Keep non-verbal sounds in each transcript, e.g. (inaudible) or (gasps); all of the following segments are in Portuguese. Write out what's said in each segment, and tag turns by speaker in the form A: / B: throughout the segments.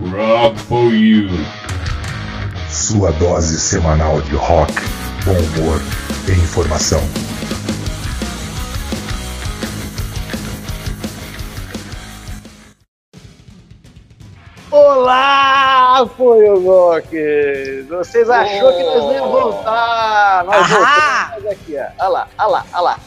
A: Rock for You.
B: Sua dose semanal de rock, bom humor e informação.
C: Olá, foi o Rock! Vocês achou que nós não íamos voltar? Nós
D: Ahá!
C: Voltamos aqui, ó. Olha lá, olha lá, olha lá.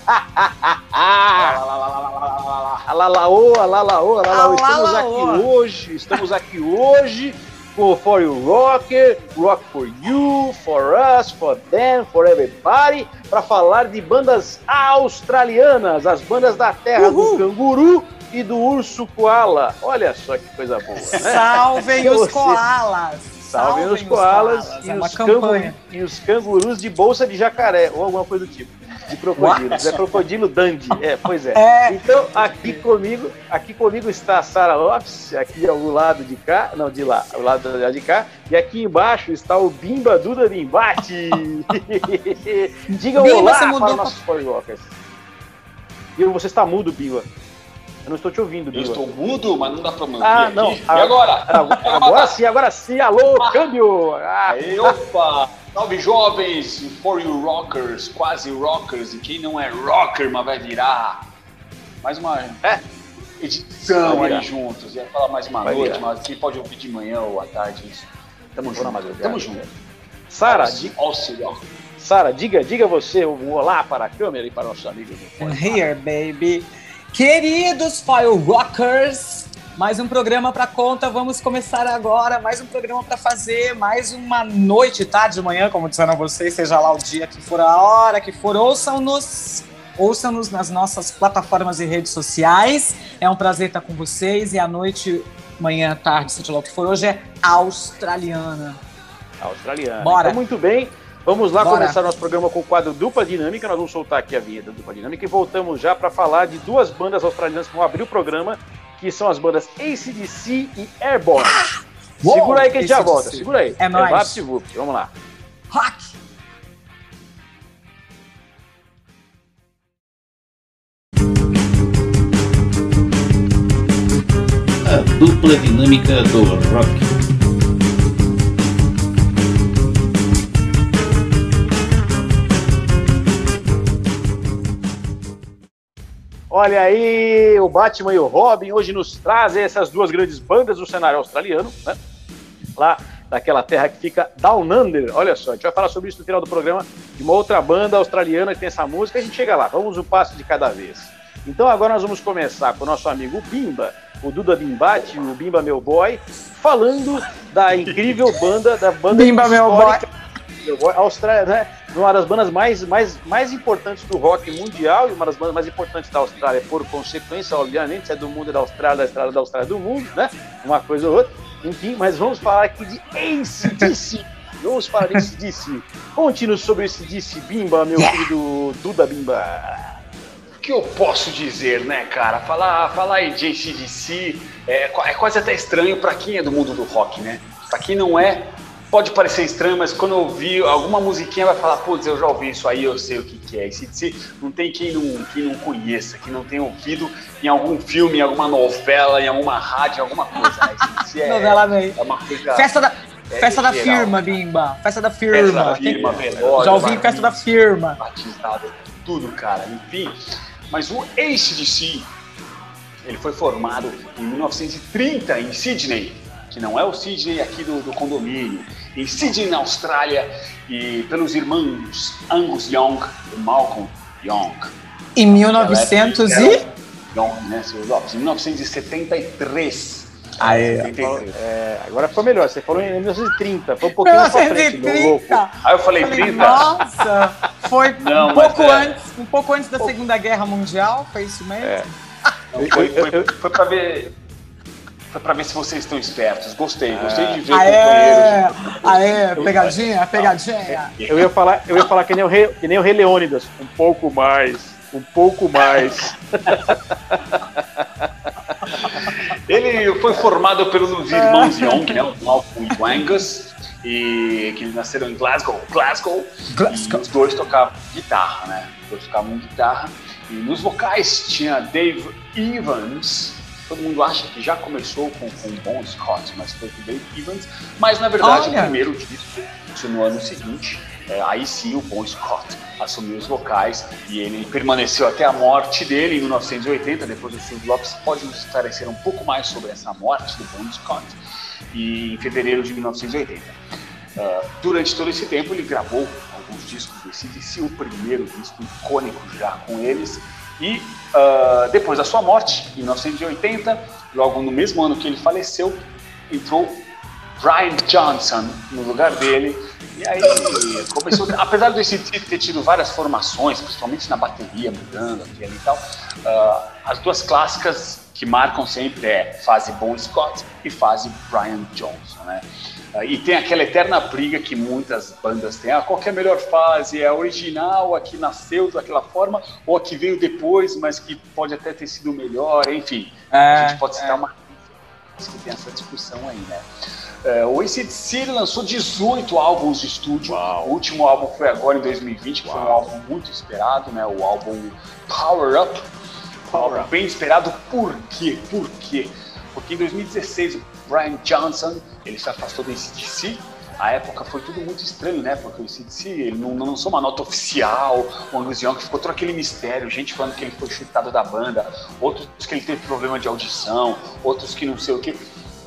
C: Alalaô, alalaô, alalaô. Estamos aqui hoje, estamos aqui hoje com o For You Rocker, Rock for You, for us, for them, for everybody, para falar de bandas australianas, as bandas da terra
D: Uhul.
C: do canguru e do urso koala. Olha só que coisa boa, né?
D: Salvem os
C: Você-
D: koalas!
C: Salvem os koalas e,
D: É uma
C: os cangu-
D: campanha.
C: e os cangurus de bolsa de jacaré, ou alguma coisa do tipo. De crocodilos. É crocodilo dandy. É, pois é. (laughs)
D: É.
C: Então, aqui comigo, aqui comigo está a Sara Lopes, aqui ao lado de cá, não, de lá, ao lado de cá, e aqui embaixo está o Bimba Duda Bimbate. (laughs) (laughs) Diga
D: Bimba,
C: olá
D: você
C: para nossos. E você está mudo, Bimba. Eu não estou te ouvindo,
E: Eu
C: Bimba.
E: estou mudo, mas não dá pra manter
C: Ah,
E: aqui.
C: não.
E: E agora?
C: Agora, agora sim, agora sim, alô, câmbio! Ah,
E: Aí, opa! Salve jovens, for you rockers, quase rockers, e quem não é rocker, mas vai virar. Mais uma
C: É.
E: edição aí juntos. Ia falar mais uma
C: Vai
E: noite,
C: virar.
E: mas quem pode ouvir de manhã ou à tarde isso. Tamo junto,
C: madrugada.
E: tamo junto.
C: Sara, di-. Sara, diga, diga você um olá para a câmera e para nossos amigos.
D: Here, baby. Queridos Fire Rockers, mais um programa para conta. Vamos começar agora. Mais um programa para fazer. Mais uma noite, tarde, manhã, como disseram vocês, seja lá o dia que for, a hora que for. Ouçam-nos. Ouçam-nos nas nossas plataformas e redes sociais. É um prazer estar com vocês. E a noite, manhã, tarde, seja lá o que for, hoje é australiana.
C: Australiana.
D: Bora.
C: Então, muito bem. Vamos lá
D: Bora.
C: começar nosso programa com o quadro Dupla Dinâmica. Nós vamos soltar aqui a vinheta Dupla Dinâmica e voltamos já para falar de duas bandas australianas que vão abrir o programa, que são as bandas ACDC e Airborne. (gasps)
D: Uou,
C: Segura aí que a gente já volta. Segura aí.
D: É nóis.
C: VaptVupt. Vamos lá.
D: Rock!
A: A dupla dinâmica do rock.
C: Olha aí, o Batman e o Robin hoje nos trazem essas duas grandes bandas do cenário australiano, né? Lá daquela terra que fica Down Under. Olha só, a gente vai falar sobre isso no final do programa, de uma outra banda australiana que tem essa música, a gente chega lá, vamos um passo de cada vez. Então agora nós vamos começar com o nosso amigo Bimba, o Duda Bimbate, o Bimba Meu Boy, falando da incrível banda, da banda
D: Bimba Meu
C: histórica Austrália, né? Uma das bandas mais, mais, mais importantes do rock mundial e uma das bandas mais importantes da Austrália, por consequência, obviamente, se é do mundo é da Austrália, da Austrália, da Austrália do mundo, né? Uma coisa ou outra. Enfim, mas vamos falar aqui de ACDC. (laughs) vamos falar de ACDC. Conte-nos sobre esse DC Bimba, meu querido Duda Bimba.
E: O que eu posso dizer, né, cara? Falar, falar aí de ACDC é, é quase até estranho pra quem é do mundo do rock, né? Pra quem não é, pode parecer estranho, mas quando eu ouvir alguma musiquinha vai falar, putz, eu já ouvi isso aí, eu sei o que, que é. ACDC não tem quem não, quem não conheça, quem não tenha ouvido em algum filme, em alguma novela, em alguma rádio, em alguma coisa. Né? ACDC é, (laughs)
D: Novela bem.
E: é uma coisa...
D: Festa da,
E: é
D: festa da
E: geral.
D: firma, Bimba. Festa da firma.
E: Festa da firma, velório,
D: Já ouvi festa da firma.
E: batizado, tudo, cara. Enfim, mas o ACDC, ele foi formado em 1930 em Sydney, que não é o Sydney aqui do, do condomínio, em Sydney, na Austrália, e pelos irmãos Angus Young e Malcolm Young.
D: Em 1900 e...
E: Young, né, seus Lopes? Em 1973.
D: Aê.
E: 73.
C: É, agora ficou melhor, você falou em 1930, foi um pouquinho mais frente, meu louco.
D: 1930.
E: Aí eu falei
D: Falei,
E: 30?
D: nossa, foi (laughs)
E: Não,
D: um pouco
E: é.
D: antes, um pouco antes da Segunda Guerra Mundial, foi isso mesmo?
C: É.
E: Não, foi, foi, foi pra ver. Foi pra ver se vocês estão espertos. Gostei, gostei de ver
D: Aê,
E: companheiros.
D: aê, pegadinha, pegadinha.
C: Eu ia falar, eu ia falar que, nem o Rei, que nem o Rei Leônidas, um pouco mais, um pouco mais. (laughs)
E: Ele foi formado pelos irmãos Young, né, o Malcolm e o Angus, e que nasceram em Glasgow. Glasgow.
D: Glasgow.
E: E os dois tocavam guitarra, né? Os dois tocavam guitarra. E nos vocais tinha Dave Evans todo mundo acha que já começou com, com o Bon Scott, mas foi com o Dave Evans. Mas na verdade
D: Olha.
E: o primeiro disco, isso no ano seguinte, é, aí sim o Bon Scott assumiu os vocais e ele permaneceu até a morte dele em 1980. Depois o Steve Lopes pode nos esclarecer um pouco mais sobre essa morte do Bon Scott e em fevereiro de 1980. Ah, durante todo esse tempo ele gravou alguns discos do CDC, o primeiro disco icônico já com eles. E ah, depois da sua morte, em 1980, logo no mesmo ano que ele faleceu, entrou Brian Johnson no lugar dele. E aí começou, apesar ACDC ter tido várias formações, principalmente na bateria, mudando aqui ali e tal, ah, as duas clássicas que marcam sempre é fase Bon Scott e fase Brian Johnson, né? Ah, E tem aquela eterna briga que muitas bandas têm. Ah, qual que é a melhor fase? É a original, a que nasceu daquela forma, ou a que veio depois, mas que pode até ter sido melhor, enfim. a
D: É,
E: gente pode citar uma que tem essa discussão aí, né? É, o ACDC lançou 18 álbuns de estúdio. O último álbum foi agora em 2020, que foi um álbum muito esperado, né? O álbum Power Up. Um álbum bem esperado. Por quê? Por quê? Porque em 2016 o Brian Johnson ele se afastou do ACDC. A época foi tudo muito estranho, né? Porque o ACDC ele não, não lançou uma nota oficial, o Angus Young ficou todo aquele mistério, gente falando que ele foi chutado da banda, outros que ele teve problema de audição, outros que não sei o que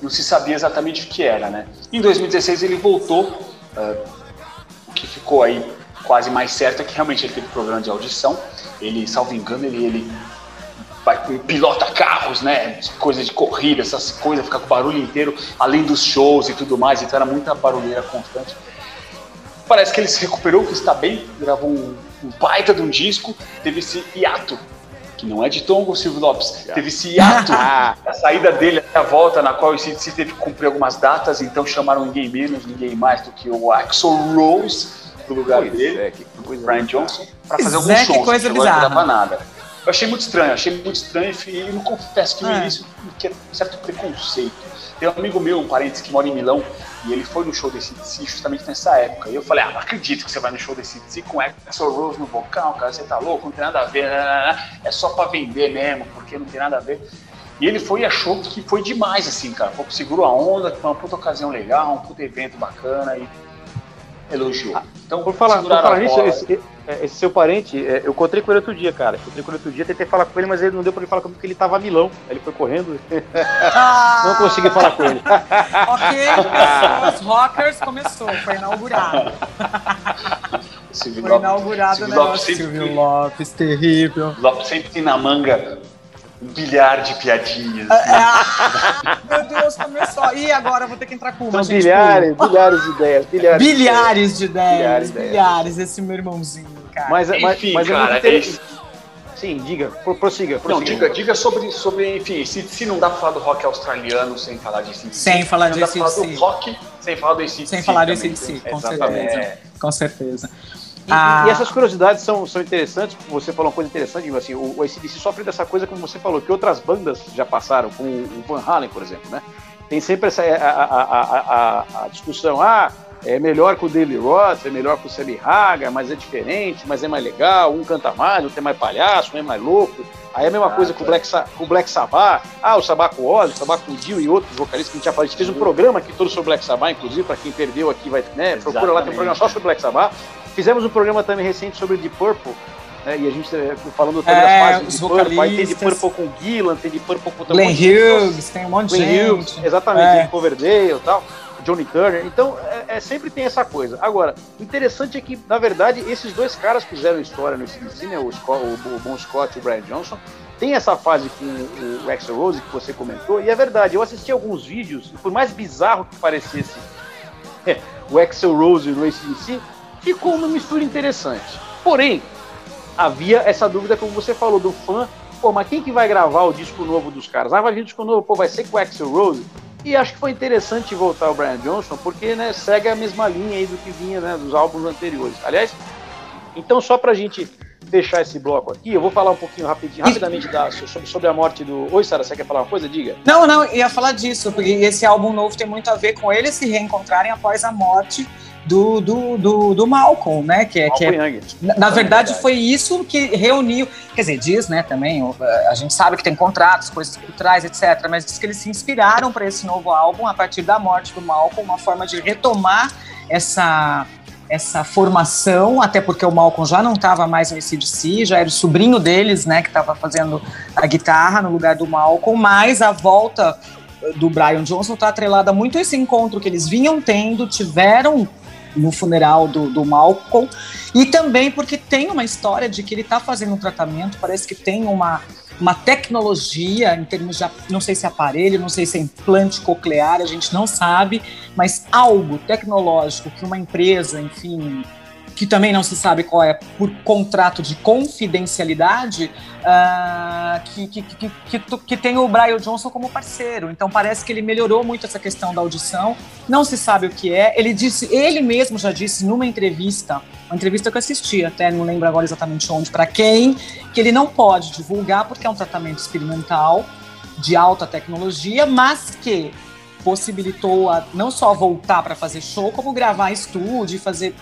E: não se sabia exatamente o que era, né? Em 2016 ele voltou, ah, o que ficou aí quase mais certo é que realmente ele teve problema de audição. Ele, salvo engano, ele, ele vai, pilota carros, né? Coisa de corrida, essas coisas, fica com barulho inteiro, além dos shows e tudo mais, então era muita barulheira constante. Parece que ele se recuperou, que está bem, gravou um, um baita de um disco, teve esse hiato, que não é de Tongo Silvio Lopes, teve esse hiato, (laughs) a saída dele até a volta, na qual o CDC teve que cumprir algumas datas, então chamaram ninguém menos, ninguém mais do que o Axel Rose pro lugar
C: Pois
E: dele,
C: é, que coisa
E: Brian Johnson, para fazer alguns
D: é, que
E: shows,
D: coisa
E: porque agora não dava nada. Eu achei muito estranho, achei muito estranho e eu não confesso que no
D: É.
E: início tinha um certo preconceito. Tem um amigo meu, um parente que mora em Milão, e ele foi no show desse DC justamente nessa época. E eu falei, ah, não acredito que você vai no show desse DC com Axel Rose no vocal, cara, você tá louco, não tem nada a ver, é só pra vender mesmo, porque não tem nada a ver. E ele foi e achou que foi demais, assim, cara. Pô, segurou a onda, que foi uma puta ocasião legal, um puta evento bacana e elogiou. Então,
C: Por falar, por falar
E: a
C: nisso,
E: bola.
C: esse, é, esse seu parente, é, eu encontrei com ele outro dia, cara. Encontrei com ele outro dia, tentei falar com ele, mas ele não deu pra ele falar comigo porque ele tava a Milão. Aí ele foi correndo,
D: Ah,
C: não consegui falar com ele.
D: Ok, pessoas, Rockers começou, foi inaugurado.
E: Silvio
D: Foi
E: Lopes-
D: inaugurado o
E: Silvio Lopes
D: negócio.
E: sempre-
D: Silvio Lopes, terrível.
E: Lopes sempre tem na manga um bilhar de piadinhas.
D: Ah, (laughs) meu Deus, começou. E agora eu vou ter que entrar com uma,
C: São
D: gente.
C: bilhares, bilhares de ideias, bilhares. de ideias.
D: Bilhares de ideias,
C: Bilhares
D: bilhares, esse meu irmãozinho, cara.
C: Mas, mas,
E: Enfim,
C: mas é
E: cara, é
C: interessante. Sim, diga, pro- prossiga.
E: Não,
C: prossiga.
E: diga, diga sobre, sobre, enfim, se, se não dá pra falar do rock australiano sem falar de ACDC.
D: Sem falar
E: não
D: de
E: dá pra falar do
D: AC/DC.
E: rock sem falar do ACDC.
D: Sem falar de
E: também,
D: ACDC,
E: né?
D: com certeza.
E: É.
D: Com certeza.
C: E,
D: Ah.
C: e essas curiosidades são, são interessantes, você falou uma coisa interessante, assim, o, o ACDC sofre dessa coisa, como você falou, que outras bandas já passaram, como o Van Halen, por exemplo, né? Tem sempre essa a, a, a, a, discussão, ah, é melhor que o Daily Roth, é melhor que o Sammy Hagar, mas é diferente, mas é mais legal, um canta mais, outro é mais palhaço, um é mais louco. Aí é a mesma coisa com o Black, Sa- com o Black Sabbath, ah, o Sabbath com o Ozzy, o Sabbath com o Dio e outros vocalistas que a gente já falou, a gente fez um programa aqui todo sobre Black Sabbath, inclusive, para quem perdeu aqui, vai, né, procura lá, tem um programa só sobre Black Sabbath. Fizemos um programa também recente sobre Deep Purple, né, e a gente eh, falando também
D: É,
C: das fases de Purple, aí tem
D: vocalistas.
C: Purple com Gillan, tem Deep Purple com
D: Glenn
C: um de.
D: Hughes, tem um monte de gente.
C: Hughes, exatamente,
D: É.
C: tem Coverdale e tal, Johnny Turner. Então, é, é, sempre tem essa coisa. Agora, o interessante é que, na verdade, esses dois caras fizeram história no CDC, né? O, Scott, o, o Bon Scott e o Brian Johnson. Tem essa fase com o Axel Rose que você comentou, e é verdade, eu assisti alguns vídeos, e por mais bizarro que parecesse (laughs) o Axel Rose no ACDC, ficou uma mistura interessante. Porém, havia essa dúvida, como você falou, do fã, pô, mas quem que vai gravar o disco novo dos caras? Ah, vai vir disco novo, pô, vai ser com o Axel Rose? E acho que foi interessante voltar o Brian Johnson, porque né, segue a mesma linha aí do que vinha né, dos álbuns anteriores. Aliás, então só pra gente fechar esse bloco aqui, eu vou falar um pouquinho rapidinho, rapidamente da- sobre, sobre a morte do... Oi, Sara, você quer falar uma coisa? Diga.
D: Não, não, ia falar disso, porque esse álbum novo tem muito a ver com eles se reencontrarem após a morte do, do, do, do Malcolm, né? Que é, que é,
C: Young.
D: na, na verdade, foi isso que reuniu. Quer dizer, diz, né, também, a gente sabe que tem contratos, coisas por trás, etc. Mas diz que eles se inspiraram para esse novo álbum a partir da morte do Malcolm, uma forma de retomar essa. Essa formação, até porque o Malcolm já não estava mais no ACDC, já era o sobrinho deles, né, que estava fazendo a guitarra no lugar do Malcolm, mas a volta do Brian Johnson está atrelada muito a esse encontro que eles vinham tendo, tiveram no funeral do, do Malcolm, e também porque tem uma história de que ele está fazendo um tratamento, parece que tem uma, uma tecnologia em termos de, não sei se é aparelho, não sei se é implante coclear, a gente não sabe, mas algo tecnológico que uma empresa, enfim, que também não se sabe qual é, por contrato de confidencialidade, ah, que, que, que, que, tem o Brian Johnson como parceiro. Então parece que ele melhorou muito essa questão da audição. Não se sabe o que é. Ele disse, ele mesmo já disse numa entrevista, uma entrevista que eu assisti, até não lembro agora exatamente onde, para quem, que ele não pode divulgar porque é um tratamento experimental de alta tecnologia, mas que possibilitou a não só voltar para fazer show, como gravar estúdio fazer,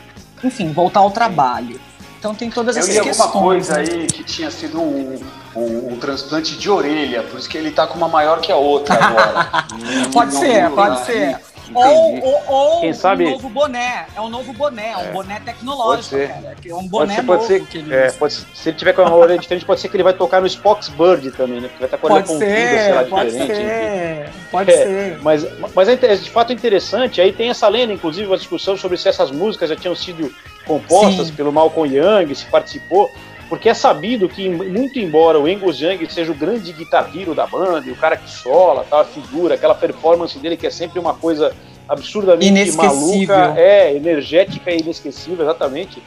D: enfim, voltar ao trabalho. Então tem todas
E: Eu
D: essas
E: li alguma
D: questões.
E: coisa
D: né?
E: aí que tinha sido um, um- um transplante de orelha, por isso que ele tá com uma maior que a outra agora. (laughs)
D: Pode
E: Não
D: ser,
E: viu,
D: pode
E: né?
D: ser. Ou, ou, ou
C: Quem sabe-
D: um novo boné. É um novo boné, é um boné tecnológico,
C: Pode ser.
D: cara. que É um
C: Pode
D: boné
C: ser, pode
D: novo
C: ser,
D: que ele
C: é,
D: usa.
C: pode ser- se ele tiver com uma orelha diferente, pode ser que ele vai tocar no Spock's Bird também, né? Porque vai estar com a orelha
D: Pode
C: pontuda, sei lá,
D: ser, pode
C: diferente.
D: ser, pode
C: É,
D: ser.
C: Mas, mas é de fato interessante, aí tem essa lenda, inclusive, uma discussão sobre se essas músicas já tinham sido compostas
D: Sim.
C: pelo Malcolm Young, se participou, porque é sabido que, muito embora o Angus Young seja o grande guitarriro da banda, e o cara que sola, tal, a figura, aquela performance dele que é sempre uma coisa absurdamente maluca, é, energética e inesquecível, exatamente.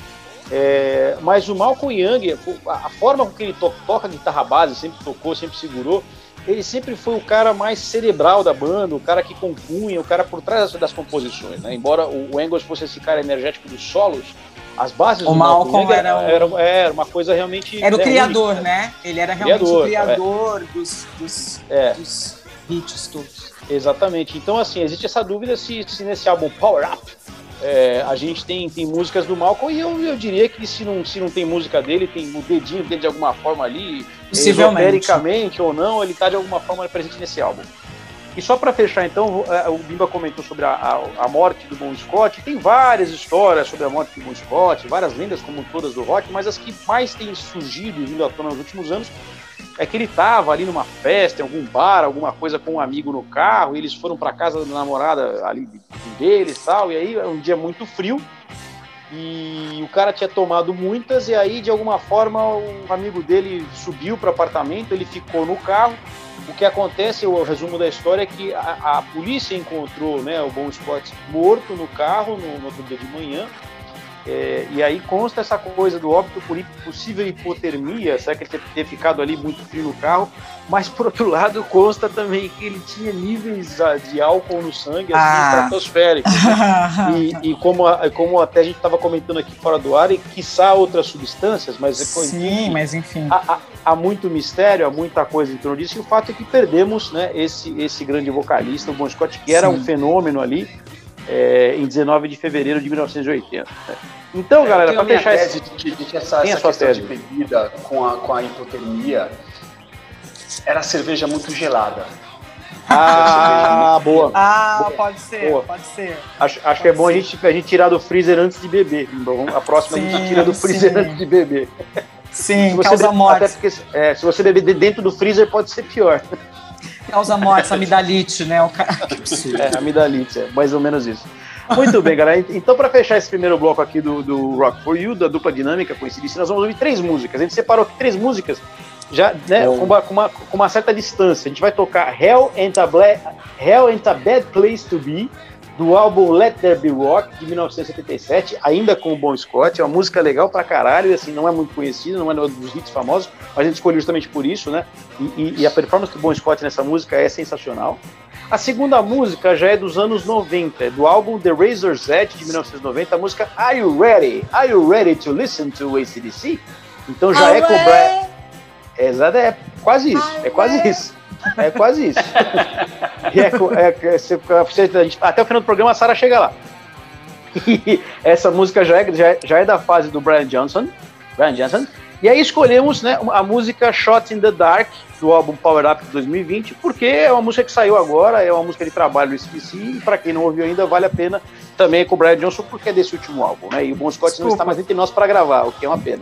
C: É, mas o Malcolm Young, a forma com que ele to- toca guitarra base, sempre tocou, sempre segurou, ele sempre foi o cara mais cerebral da banda, o cara que compunha, o cara por trás das, das composições, né? Embora o, o Angus fosse esse cara energético dos solos, as bases
D: O
C: do
D: Malcolm era o-
C: era, era uma coisa realmente
D: Era o
C: né,
D: criador,
C: única.
D: né? Ele era realmente
C: Criador,
D: o criador dos, dos,
C: É.
D: dos hits todos.
C: Exatamente. Então, assim, existe essa dúvida se, se nesse álbum Power Up é, a gente tem, tem músicas do Malcolm e eu, eu diria que se não, se não tem música dele, tem o dedinho dele de alguma forma ali, esotericamente ou não, ele está de alguma forma presente nesse álbum. E só para fechar, então, é, o Bimba comentou sobre a, a, a morte do Bon Scott. Tem várias histórias sobre a morte do Bon Scott, várias lendas, como todas do rock, mas as que mais têm surgido e vindo à tona nos últimos anos é que ele estava ali numa festa, em algum bar, alguma coisa com um amigo no carro, e eles foram para casa da namorada ali deles e tal, e aí é um dia muito frio, e o cara tinha tomado muitas, e aí de alguma forma o amigo dele subiu para apartamento, ele ficou no carro. O que acontece, o resumo da história é que a, a polícia encontrou né, o Bon Scott morto no carro no, no outro dia de manhã. É, e aí consta essa coisa do óbito por possível hipotermia, será que ele ter, ficado ali muito frio no carro? Mas por outro lado consta também que ele tinha níveis ah, de álcool no sangue assim,
D: Ah.
C: estratosféricos. (laughs) E, e como, a- como até a gente estava comentando aqui fora do ar, e quiçá outras substâncias, mas é
D: Sim, mas enfim.
C: há, há- há muito mistério, há muita coisa em torno disso, e o fato é que perdemos né, esse, esse grande vocalista, o Bon Scott, que era
D: Sim.
C: um fenômeno ali, é, em 19 de fevereiro de 1980. né. Então, galera,
E: Tenho a
C: para fechar
E: tese
C: esse.
E: de de que essa,
C: Tem a
E: essa
C: sua
E: questão
C: tese.
E: de bebida com a, com a hipotermia era cerveja muito gelada.
C: Ah, boa.
D: Ah,
C: Boa.
D: pode ser,
C: Boa.
D: pode ser.
C: Acho, acho que é bom a gente, a gente tirar do freezer antes de beber. Bom, a próxima a
D: Sim,
C: gente tira do freezer
D: sim.
C: antes de beber.
D: Sim,
C: Se você
D: causa
C: be-
D: morte.
C: Até porque é, se você beber de dentro do freezer pode ser pior.
D: Causa morte, amidalite, né? O cara... Que absurdo.
C: É, amidalite, é mais ou menos isso. Muito bem, galera. Então, para fechar esse primeiro bloco aqui do, do Rock for You, da dupla dinâmica com esse nós vamos ouvir três músicas. A gente separou aqui três músicas, já né, com, uma, com, uma, com uma certa distância. A gente vai tocar Hell and, a Bla- Hell and a Bad Place to Be, do álbum Let There Be Rock, de 1977, ainda com o Bon Scott. É uma música legal pra caralho, assim, não é muito conhecida, não é um dos hits famosos, mas a gente escolheu justamente por isso, né? E, e- e a performance do Bon Scott nessa música é sensacional. A segunda música já é dos anos 90, é do álbum The Razor's Edge de 1990, a música Are You Ready? Are You Ready to Listen to ACDC? Então já é com o Brian. Exato, é quase isso, é quase isso. É quase isso. É é- é- até o final do programa a Sara chega lá. E essa música já é, já, é- já é da fase do Brian Johnson. Brian Johnson. E aí escolhemos né, a música Shot in the Dark, do álbum Power Up de 2020, porque é uma música que saiu agora, é uma música de trabalho do Esqueci, e para quem não ouviu ainda, vale a pena também com o Brian Johnson, porque é desse último álbum, né? E o Bon Scott não
D: Desculpa.
C: está mais entre nós para gravar, o que é uma pena.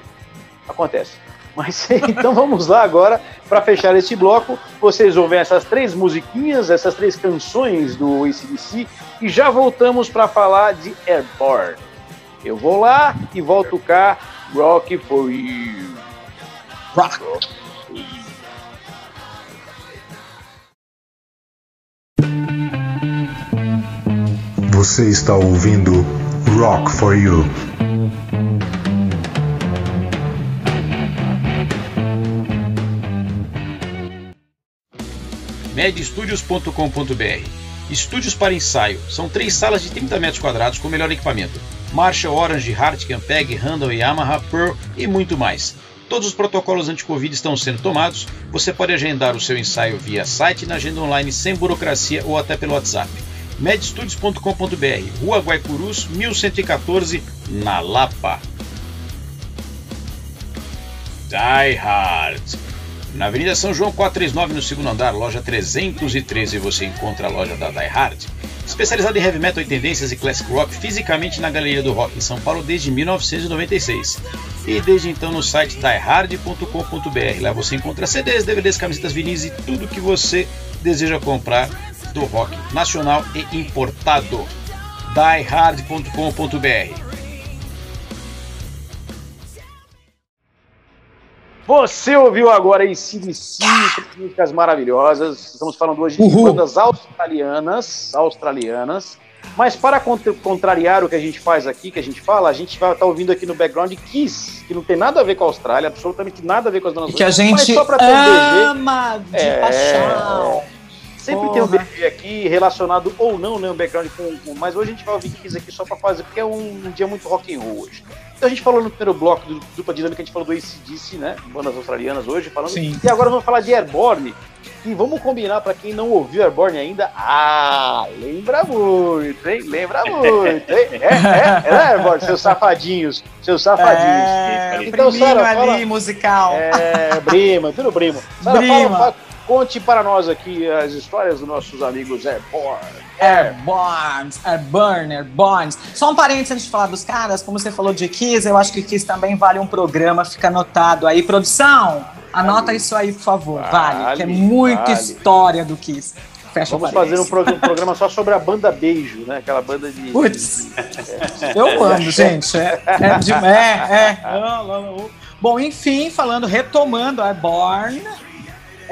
C: Acontece. Mas (laughs) então vamos lá agora para fechar esse bloco. Vocês ouvem essas três musiquinhas, essas três canções do ACDC e já voltamos para falar de Airborne. Eu vou lá e volto cá. Rock for you.
D: Rock.
B: Você está ouvindo Rock for You.
A: medstudios.com.br Estúdios para ensaio. São três salas de 30 metros quadrados com melhor equipamento. Marshall, Orange, Hart, Campeg, Randall, Yamaha, Pearl e muito mais. Todos os protocolos anti-Covid estão sendo tomados. Você pode agendar o seu ensaio via site na agenda online sem burocracia ou até pelo WhatsApp. medstudios.com.br Rua Guaicurus, 1114, na Lapa. Die Hard. Na Avenida São João 439, no segundo andar, loja 313, você encontra a loja da Die Hard. Especializada em heavy metal e tendências e classic rock, fisicamente na Galeria do Rock em São Paulo desde 1996. E desde então no site diehard.com.br. Lá você encontra CDs, DVDs, camisetas, vinis e tudo que você deseja comprar do rock nacional e importado. diehard.com.br
C: Você ouviu agora em CDC, músicas maravilhosas. Estamos falando hoje de
D: Uhul.
C: bandas australianas, australianas. Mas para contra- contrariar o que a gente faz aqui, que a gente fala, a gente vai estar ouvindo aqui no background Kiss, que não tem nada a ver com a Austrália, absolutamente nada a ver com as
D: E
C: donas
D: que a gente
C: um
D: ama de
C: É.
D: paixão.
C: Sempre tem um
D: Porra.
C: BG aqui relacionado ou não, né, um background com, com- mas hoje a gente vai ouvir Kiss aqui só para fazer, porque é um, um dia muito rock and roll hoje. Então a gente falou no primeiro bloco do Dupla Dinâmica, a gente falou do ACDC, né, bandas australianas hoje, falando
D: Sim.
C: e agora vamos falar de Airborne. E vamos combinar para quem não ouviu Airborne ainda. Ah, lembra muito, hein? Lembra muito, hein? É, é, é Airborne, seus safadinhos, seus safadinhos.
D: É,
C: Então, Sara,
D: ali,
C: fala-
D: musical.
C: É, Brima, tudo Brimo. Sara,
D: Brima.
C: fala- fala- conte para nós aqui as histórias dos nossos amigos Airborne.
D: Airborns, Airburn, Airborns. Só um parênteses antes de falar dos caras, como você falou de Kiss, eu acho que Kiss também vale um programa, fica anotado aí. Produção, anota
C: Vale.
D: isso aí, por favor, vale,
C: Vale,
D: que é muita
C: vale.
D: história do Kiss. Fecha
C: Vamos fazer um, pro- um programa só sobre a banda Beijo, né? Aquela banda de.
D: Putz, (laughs) eu amo, gente. É, é, de- é, é. Bom, enfim, falando, retomando a Born,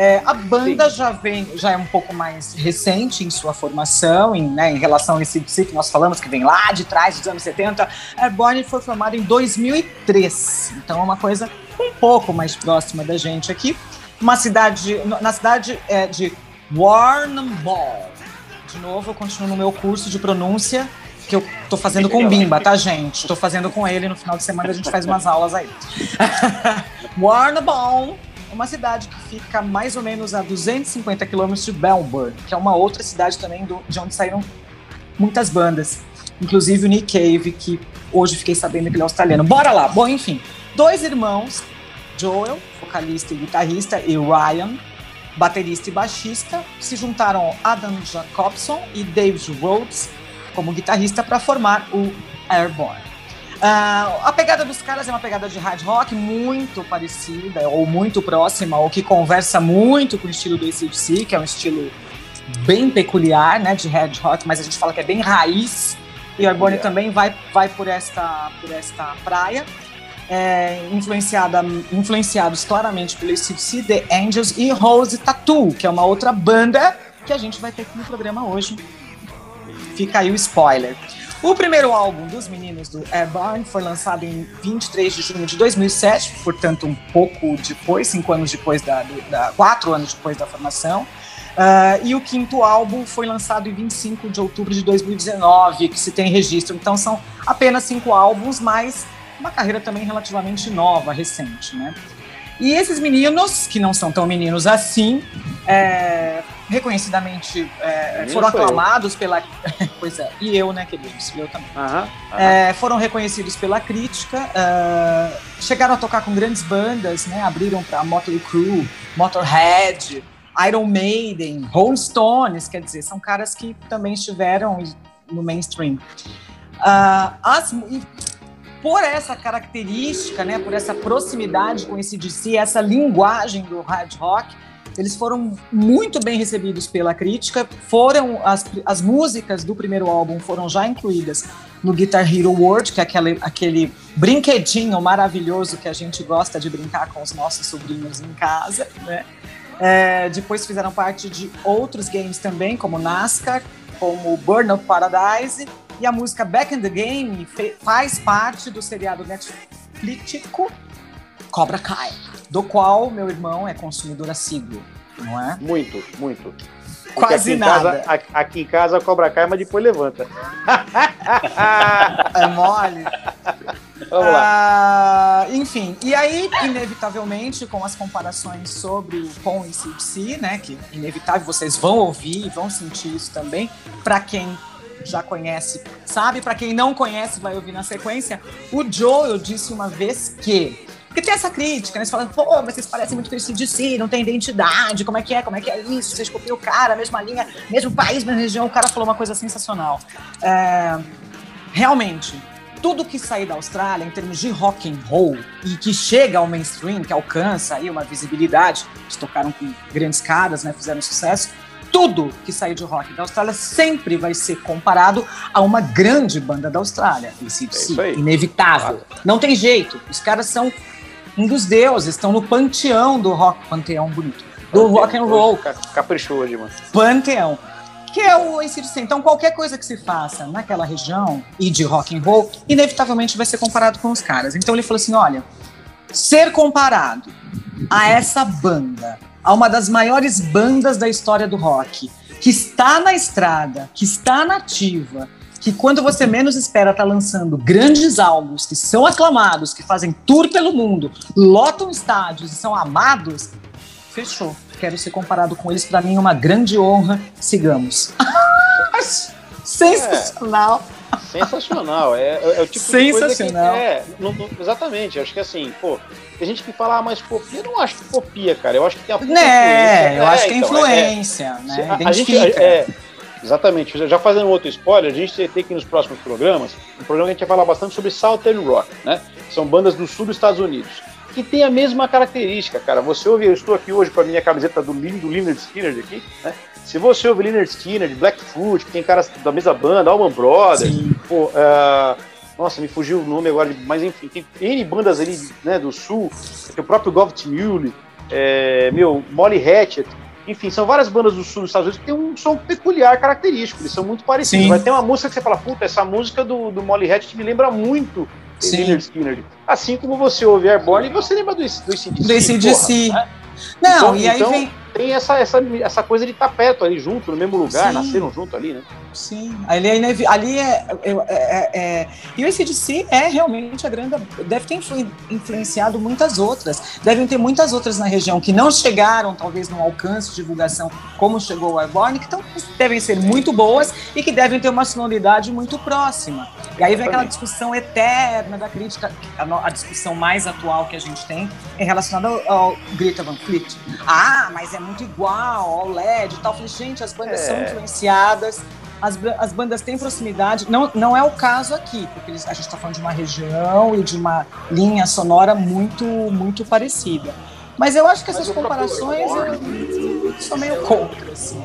D: é, a banda já vem, já é um pouco mais recente em sua formação, em, né, em relação a esse DC que nós falamos, que vem lá de trás dos anos 70. A Born foi formada em 2003, então é uma coisa um pouco mais próxima da gente aqui. Uma cidade, na cidade é, de Warrnambool. De novo, eu continuo no meu curso de pronúncia, que eu tô fazendo com o Bimba, tá, gente? Tô fazendo com ele, no final de semana a gente faz umas aulas aí. (laughs) Warrnambool uma cidade que fica mais ou menos a 250 quilômetros de Melbourne, que é uma outra cidade também do- de onde saíram muitas bandas. Inclusive o Nick Cave, que hoje fiquei sabendo que ele é australiano. Bora lá! Bom, enfim, dois irmãos, Joel, vocalista e guitarrista, e Ryan, baterista e baixista, se juntaram Adam Jacobson e David Rhodes como guitarrista para formar o Airborne. Ah, a pegada dos caras é uma pegada de hard rock muito parecida ou muito próxima, ou que conversa muito com o estilo do ACDC, que é um estilo bem peculiar, né, de hard rock, mas a gente fala que é bem raiz. E o Airborne também vai, vai por, esta, por esta praia. É, influenciada, influenciados claramente pelo ACDC, The Angels e Rose Tattoo, que é uma outra banda que a gente vai ter aqui no programa hoje. Fica aí o spoiler. O primeiro álbum dos meninos do Airborne foi lançado em 23 de junho de 2007, portanto um pouco depois, cinco anos depois da, da quatro anos depois da formação. Ah, e o quinto álbum foi lançado em 25 de outubro de 2019, que se tem registro. Então são apenas cinco álbuns, mas uma carreira também relativamente nova, recente, né? E esses meninos, que não são tão meninos assim, é, reconhecidamente é, foram
C: sou eu.
D: aclamados pela. (laughs) pois é, e eu, né, queridos? Eu também.
C: Aham. aham.
D: É, foram reconhecidos pela crítica, é, chegaram a tocar com grandes bandas, né? Abriram para Motley Crue, Motorhead, Iron Maiden, Rolling Stones, quer dizer, são caras que também estiveram no mainstream. Ah, as- por essa característica, né, por essa proximidade com esse DC, essa linguagem do hard rock, eles foram muito bem recebidos pela crítica. Foram as, as músicas do primeiro álbum foram já incluídas no Guitar Hero World, que é aquele, aquele brinquedinho maravilhoso que a gente gosta de brincar com os nossos sobrinhos em casa, né? É, depois fizeram parte de outros games também, como NASCAR, como Burnout Paradise, e a música Back in the Game faz parte do seriado Netflixístico Cobra Kai, do qual meu irmão é consumidor assíduo, não é?
C: Muito, muito. Porque
D: Quase
C: aqui em
D: nada.
C: Casa, a- aqui em casa a cobra cai, mas depois levanta.
D: É mole. (laughs)
C: Vamos lá.
D: Ah, enfim, e aí, inevitavelmente, com as comparações sobre o Pon e CDC, né, que inevitável vocês vão ouvir e vão sentir isso também, para quem já conhece, sabe, para quem não conhece, vai ouvir na sequência. O Joel disse uma vez que porque tem essa crítica, né? Você fala, pô, vocês parecem muito com esse DC, não tem identidade, como é que é, como é que é isso? Vocês copiam o cara, mesma linha, mesmo país, mesma região. O cara falou uma coisa sensacional. É, realmente, tudo que sair da Austrália em termos de rock and roll e que chega ao mainstream, que alcança aí uma visibilidade, eles tocaram com grandes caras, né, fizeram sucesso, tudo que sair de rock da Austrália sempre vai ser comparado a uma grande banda da Austrália, AC/DC,
C: É isso aí.
D: inevitável. Não tem jeito, os caras são um dos deuses, estão no panteão do rock, panteão bonito, do rock and roll,
C: Ca- Caprichou hoje, mano.
D: panteão, que é o ACDC. Então, qualquer coisa que se faça naquela região e de rock and roll, inevitavelmente vai ser comparado com os caras. Então ele falou assim, olha, ser comparado a essa banda, a uma das maiores bandas da história do rock, que está na estrada, que está nativa, que quando você menos espera está lançando grandes álbuns que são aclamados, que fazem tour pelo mundo, lotam estádios e são amados, fechou. Quero ser comparado com eles, para mim é uma grande honra. Sigamos. (laughs) Sensacional.
C: Sensacional. É, é- é o tipo
D: Sensacional.
C: que. É, não- não- exatamente. Acho que assim, pô, tem gente que fala, ah, mas copia. Eu não acho que copia, cara. Eu acho que tem a puta
D: Né, eu
C: influência.
D: acho que é
C: então,
D: influência,
C: Se-
D: né?
C: a- a gente, é, exatamente. Já fazendo outro spoiler, a gente tem que nos próximos programas, um programa que a gente vai falar bastante sobre Southern Rock, né? São bandas do sul dos Estados Unidos. Que tem a mesma característica, cara. Você ouve, eu estou aqui hoje com a minha camiseta do, Lin- do Leonard Skinner aqui, né? Se você ouve Leonard Skinner, de Blackfoot, que tem caras da mesma banda, Allman Brothers, pô, ah, nossa, me fugiu o nome agora, mas enfim, tem N bandas ali né, do sul, tem o próprio Govt Mule, é, meu, Molly Hatchet, enfim, são várias bandas do sul dos Estados Unidos que tem um som peculiar, característico, eles são muito parecidos.
D: Sim.
C: Vai ter uma música que você fala, puta, essa música do, do Molly Hatchet me lembra muito
D: Sim.
C: Skinner. Assim como você ouve Airborne e você lembra do, do ACDC.
D: Do ACDC.
C: porra, né?
D: Não,
C: Então-
D: e aí
C: então-
D: vem.
C: Tem essa, essa, essa coisa de estar perto ali, junto, no mesmo lugar,
D: Sim.
C: nasceram junto ali, né?
D: Sim, ali é, inevi- ali é, é, é- é- E o ACDC é realmente a grande. Deve ter influ- influenciado muitas outras. Devem ter muitas outras na região que não chegaram, talvez, no alcance de divulgação como chegou o Airborne, que tão, devem ser muito boas e que devem ter uma sonoridade muito próxima. E aí vem aquela discussão eterna da crítica, a, discussão mais atual que a gente tem é relacionada ao, ao Greta Van Fleet. Ah, mas é muito igual ao LED e tal. Eu falei, gente, as bandas
C: É.
D: são influenciadas, as, as bandas têm proximidade. Não, não é o caso aqui, porque eles- a gente está falando de uma região e de uma linha sonora muito, muito parecida. Mas eu acho que essas
E: próprio
D: comparações eu, eu sou meio contra, assim.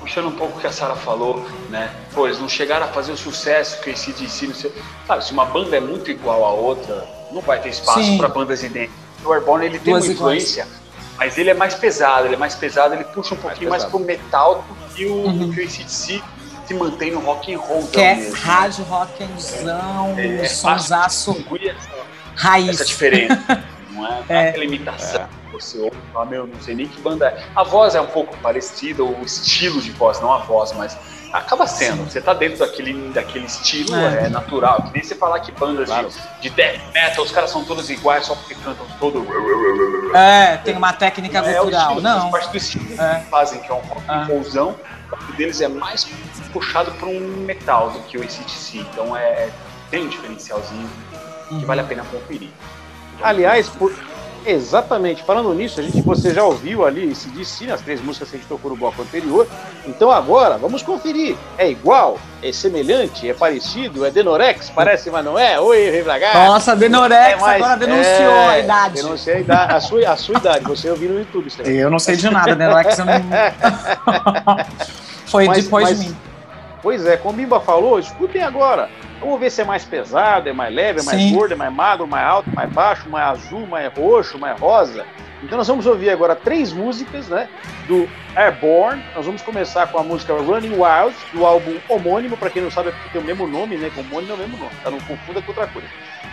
E: puxando um pouco o que a Sara falou, né? Pô, eles não chegaram a fazer o sucesso que esse DC, não sei. Sabe, se uma banda é muito igual a outra, não vai ter espaço para bandas idênticas. O Airborne ele tem
D: Duas
E: uma
D: iguais.
E: influência, mas ele é mais pesado, ele é mais pesado, ele puxa um pouquinho mais,
C: pesado.
E: pro metal do que o,
D: Uhum.
E: do que o ACDC se mantém no rock and roll
D: Que é
E: mesmo.
D: hard rockzão,
E: É, é
D: sonsaço raiz.
E: essa diferença. (laughs) não é, Não é
D: É.
E: aquela imitação que você ouve e fala, meu, não sei nem que banda é. A voz é um pouco parecida, o estilo de voz, não a voz, mas acaba sendo. Você tá dentro daquele, daquele estilo, é,
D: É.
E: natural. Que nem você falar que bandas
C: Claro.
E: de, de death metal, os caras são todos iguais só porque cantam todo.
D: É, tem uma técnica
E: é o
D: cultural.
E: estilo, faz
D: Não.
E: parte do estilo
D: É.
E: que fazem, que é um rock rock deles é mais puxado para um metal do que o ACDC. Então é, tem um diferencialzinho
D: Uhum.
E: que vale a pena conferir.
C: Aliás, por- exatamente, falando nisso, a gente, você já ouviu ali esse DC nas três músicas que a gente tocou no bloco anterior. Então agora, vamos conferir. É igual? É semelhante? É parecido? É Denorex? Parece, mas não é? Oi, cá.
D: Nossa, Denorex
C: É mais-
D: agora denunciou
C: é,
D: a idade.
C: Denunciou a idade, a sua, a sua idade. Você ouviu no YouTube isso aí.
D: Eu não sei de nada, Denorex eu não... (laughs) (laughs) Foi
C: Mas-
D: depois
C: mas-
D: de mim.
C: Pois é, como o Bimba falou, escutem agora. Vamos ver se é mais pesado, é mais leve, é mais
D: Sim.
C: gordo, é mais magro, mais alto, mais baixo, mais azul, mais roxo, mais rosa. Então nós vamos ouvir agora três músicas, né? Do Airborne. Nós vamos começar com a música Running Wild, do álbum homônimo, para quem não sabe, é porque tem o mesmo nome, né? Que homônimo é o mesmo nome, tá? Não confunda com outra coisa.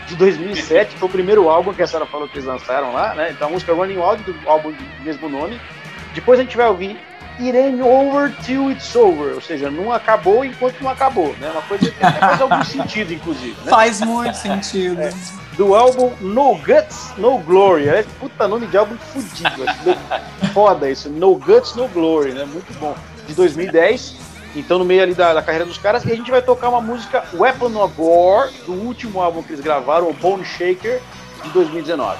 C: De 2007, foi o primeiro álbum que a Sarah falou que eles lançaram lá, né? Então a música Running Wild, do álbum do mesmo nome. Depois a gente vai ouvir It ain't over till it's over, ou seja, não acabou enquanto não acabou, né? Uma coisa que até faz algum sentido, inclusive, né?
D: Faz muito sentido.
C: Do álbum No Guts, No Glory. É puta nome de álbum fudido, foda isso. No Guts, No Glory, né? Muito bom. De 2010, então no meio ali da, da carreira dos caras, e a gente vai tocar uma música Weapon of War, do último álbum que eles gravaram, o Bone Shaker, de 2019.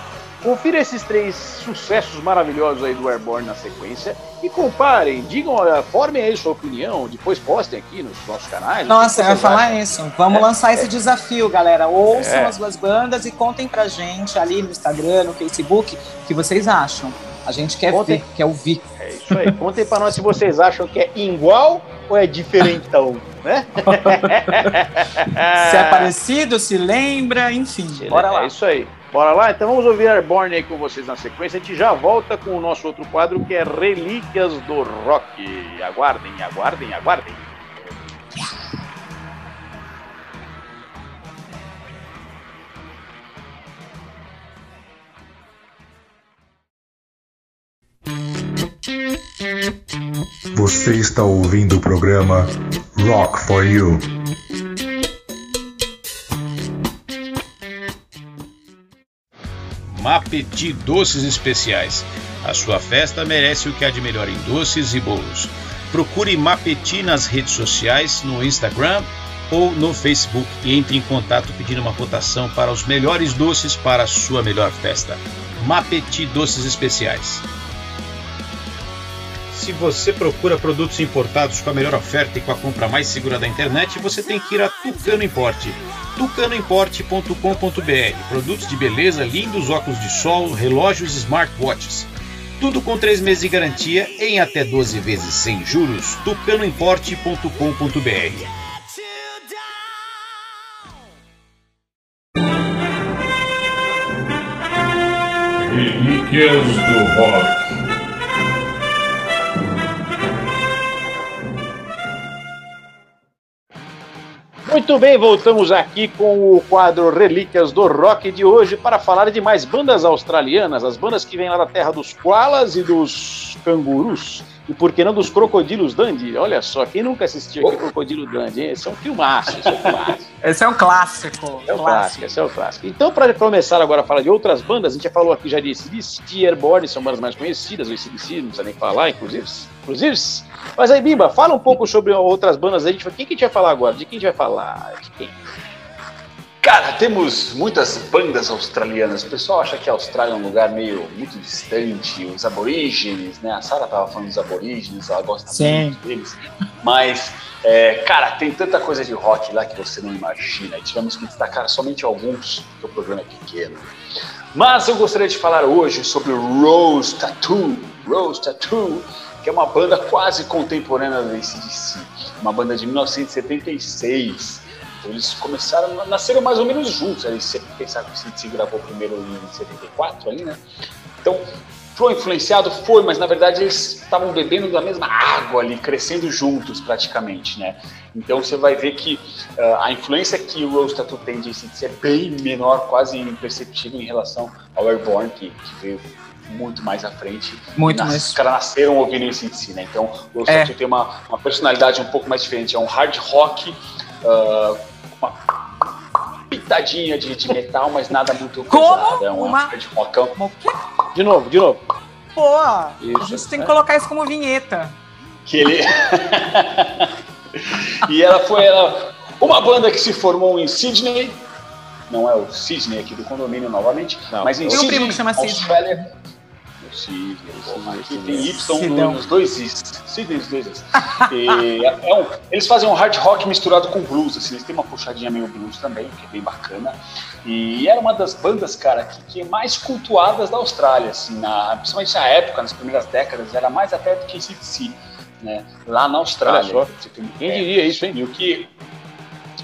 C: Confira esses três sucessos maravilhosos aí do Airborne na sequência e comparem, digam, olha, formem aí sua opinião, depois postem aqui nos nossos canais.
D: Nossa, eu ia falar
C: acham?
D: isso. Vamos lançar esse desafio, galera. Ouçam
C: É.
D: as duas bandas e contem pra gente ali no Instagram, no Facebook, o que vocês acham. A gente quer
C: Contem.
D: ver, quer ouvir.
C: É isso aí. Contem pra nós se vocês acham que é igual ou é diferentão, né? (laughs)
D: Se é parecido, se lembra, enfim. Bora lá.
C: É isso aí. Bora lá? Então vamos ouvir Airborne aí com vocês na sequência. A gente já volta com o nosso outro quadro que é Relíquias do Rock. Aguardem, aguardem, aguardem.
B: Você está ouvindo o programa Rock for You.
A: Mapeti Doces Especiais. A sua festa merece o que há de melhor em doces e bolos. Procure Mapeti nas redes sociais, no Instagram ou no Facebook e entre em contato pedindo uma cotação para os melhores doces para a sua melhor festa. Mapeti Doces Especiais. Se você procura produtos importados com a melhor oferta e com a compra mais segura da internet, você tem que ir a Tucano Importe. tucanoimporte.com.br. Produtos de beleza, lindos óculos de sol, relógios e smartwatches. Tudo com 3 meses de garantia em até 12 vezes sem juros. tucanoimporte.com.br.
F: Relíquias do Rock.
C: Muito bem, voltamos aqui com o quadro Relíquias do Rock de hoje para falar de mais bandas australianas, as bandas que vêm lá da terra dos koalas e dos cangurus. E por que não dos crocodilos Dundee? Olha só, quem nunca assistiu aqui Crocodilo Dundee? hein? Esse é um filmaço, esse é um filmaço. (laughs)
D: Esse é um clássico.
C: É o clássico, esse é o clássico. Então, para começar agora a falar de outras bandas, a gente já falou aqui já de ACDC, de Airborne, são bandas mais conhecidas, o ACDC, não precisa nem falar, inclusive. inclusive. Mas aí, Bimba, fala um pouco sobre outras bandas aí. A gente vai- Quem que a gente vai falar agora? De quem a gente vai falar? De quem?
E: Cara, temos muitas bandas australianas. O pessoal acha que a Austrália é um lugar meio muito distante, os aborígenes, né? A Sara tava falando dos aborígenes, ela gosta
D: Sim.
E: muito deles. Mas, é, cara, tem tanta coisa de rock lá que você não imagina. E tivemos que destacar somente alguns, porque o programa é pequeno. Mas eu gostaria de falar hoje sobre o Rose Tattoo. Rose Tattoo, que é uma banda quase contemporânea do ACDC. Uma banda de 1976. Eles começaram, nasceram mais ou menos juntos. Eles sempre pensaram que o ACDC gravou primeiro em 74 aí, né? Então, foi influenciado? Foi, mas na verdade eles estavam bebendo da mesma água ali, crescendo juntos praticamente, né? Então você vai ver que ah, a influência que o Rose Tattoo tem de ACDC é bem menor, quase imperceptível em relação ao Airborne, que, que veio muito mais à frente.
D: Muito
E: Nas-
D: mais.
E: Os caras nasceram ouvindo isso em si, né? Então o
D: É.
E: Tattoo tem uma, uma personalidade um pouco mais diferente. É um hard rock, ah, uma pitadinha de, de metal, mas nada muito
D: Como
E: pesado. É um
D: uma-
E: hard rockão.
C: De novo, de novo.
D: Pô, a
C: Isso,
D: gente tem
C: né?
D: que colocar isso como vinheta.
E: que ele (laughs) e ela foi ela, uma banda que se formou em Sydney não é o Sydney aqui do condomínio novamente
C: Não.
E: mas em
C: Tem
D: um
E: Sydney,
D: primo que chama Sydney.
E: Austrália Sydney, porra, aqui tem Y nos dois Is Sydney nos dois Is (laughs) é um- eles fazem um hard rock misturado com blues assim, eles têm uma puxadinha meio blues também que é bem bacana e era uma das bandas, cara, que, que mais cultuadas da Austrália, assim, na, principalmente na época, nas primeiras décadas, era mais até do que CDC, né? Lá na Austrália.
C: Olha só. Quem
E: é,
C: diria isso, hein?
E: E o que.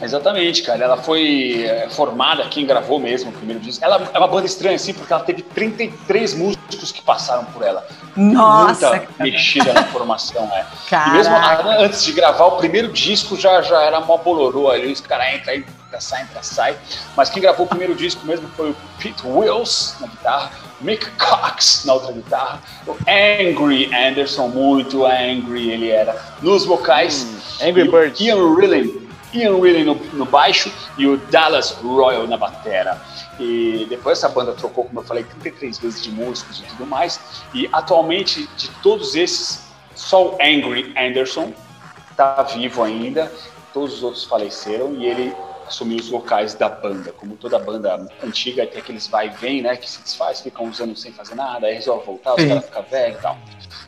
E: Exatamente, cara. Ela foi é, formada, quem gravou mesmo o primeiro disco. Ela é uma banda estranha, assim, porque ela teve 33 músicos que passaram por ela.
D: Nossa,
E: Muita mexida na formação, é. E
D: cara.
E: mesmo a- antes de gravar o primeiro disco já, já era mó bolorô ali, os caras entram, entra, sai, entra, sai. Mas quem gravou o primeiro disco mesmo foi o Pete Wills na guitarra, Mick Cox na outra guitarra, o Angry Anderson, muito angry ele era, nos vocais.
C: Angry
E: e o
C: Birds.
E: Ian Rilling, Ian Rilling no, no baixo e o Dallas Royal na batera. E depois essa banda trocou, como eu falei, 33 vezes de músicos e tudo mais. E atualmente, de todos esses, só o Angry Anderson tá vivo ainda. Todos os outros faleceram e ele assumiu os vocais da banda. Como toda banda antiga, tem aqueles vai e vem, né? Que se desfaz, ficam uns anos sem fazer nada, aí resolve voltar, os caras ficam velhos e tal.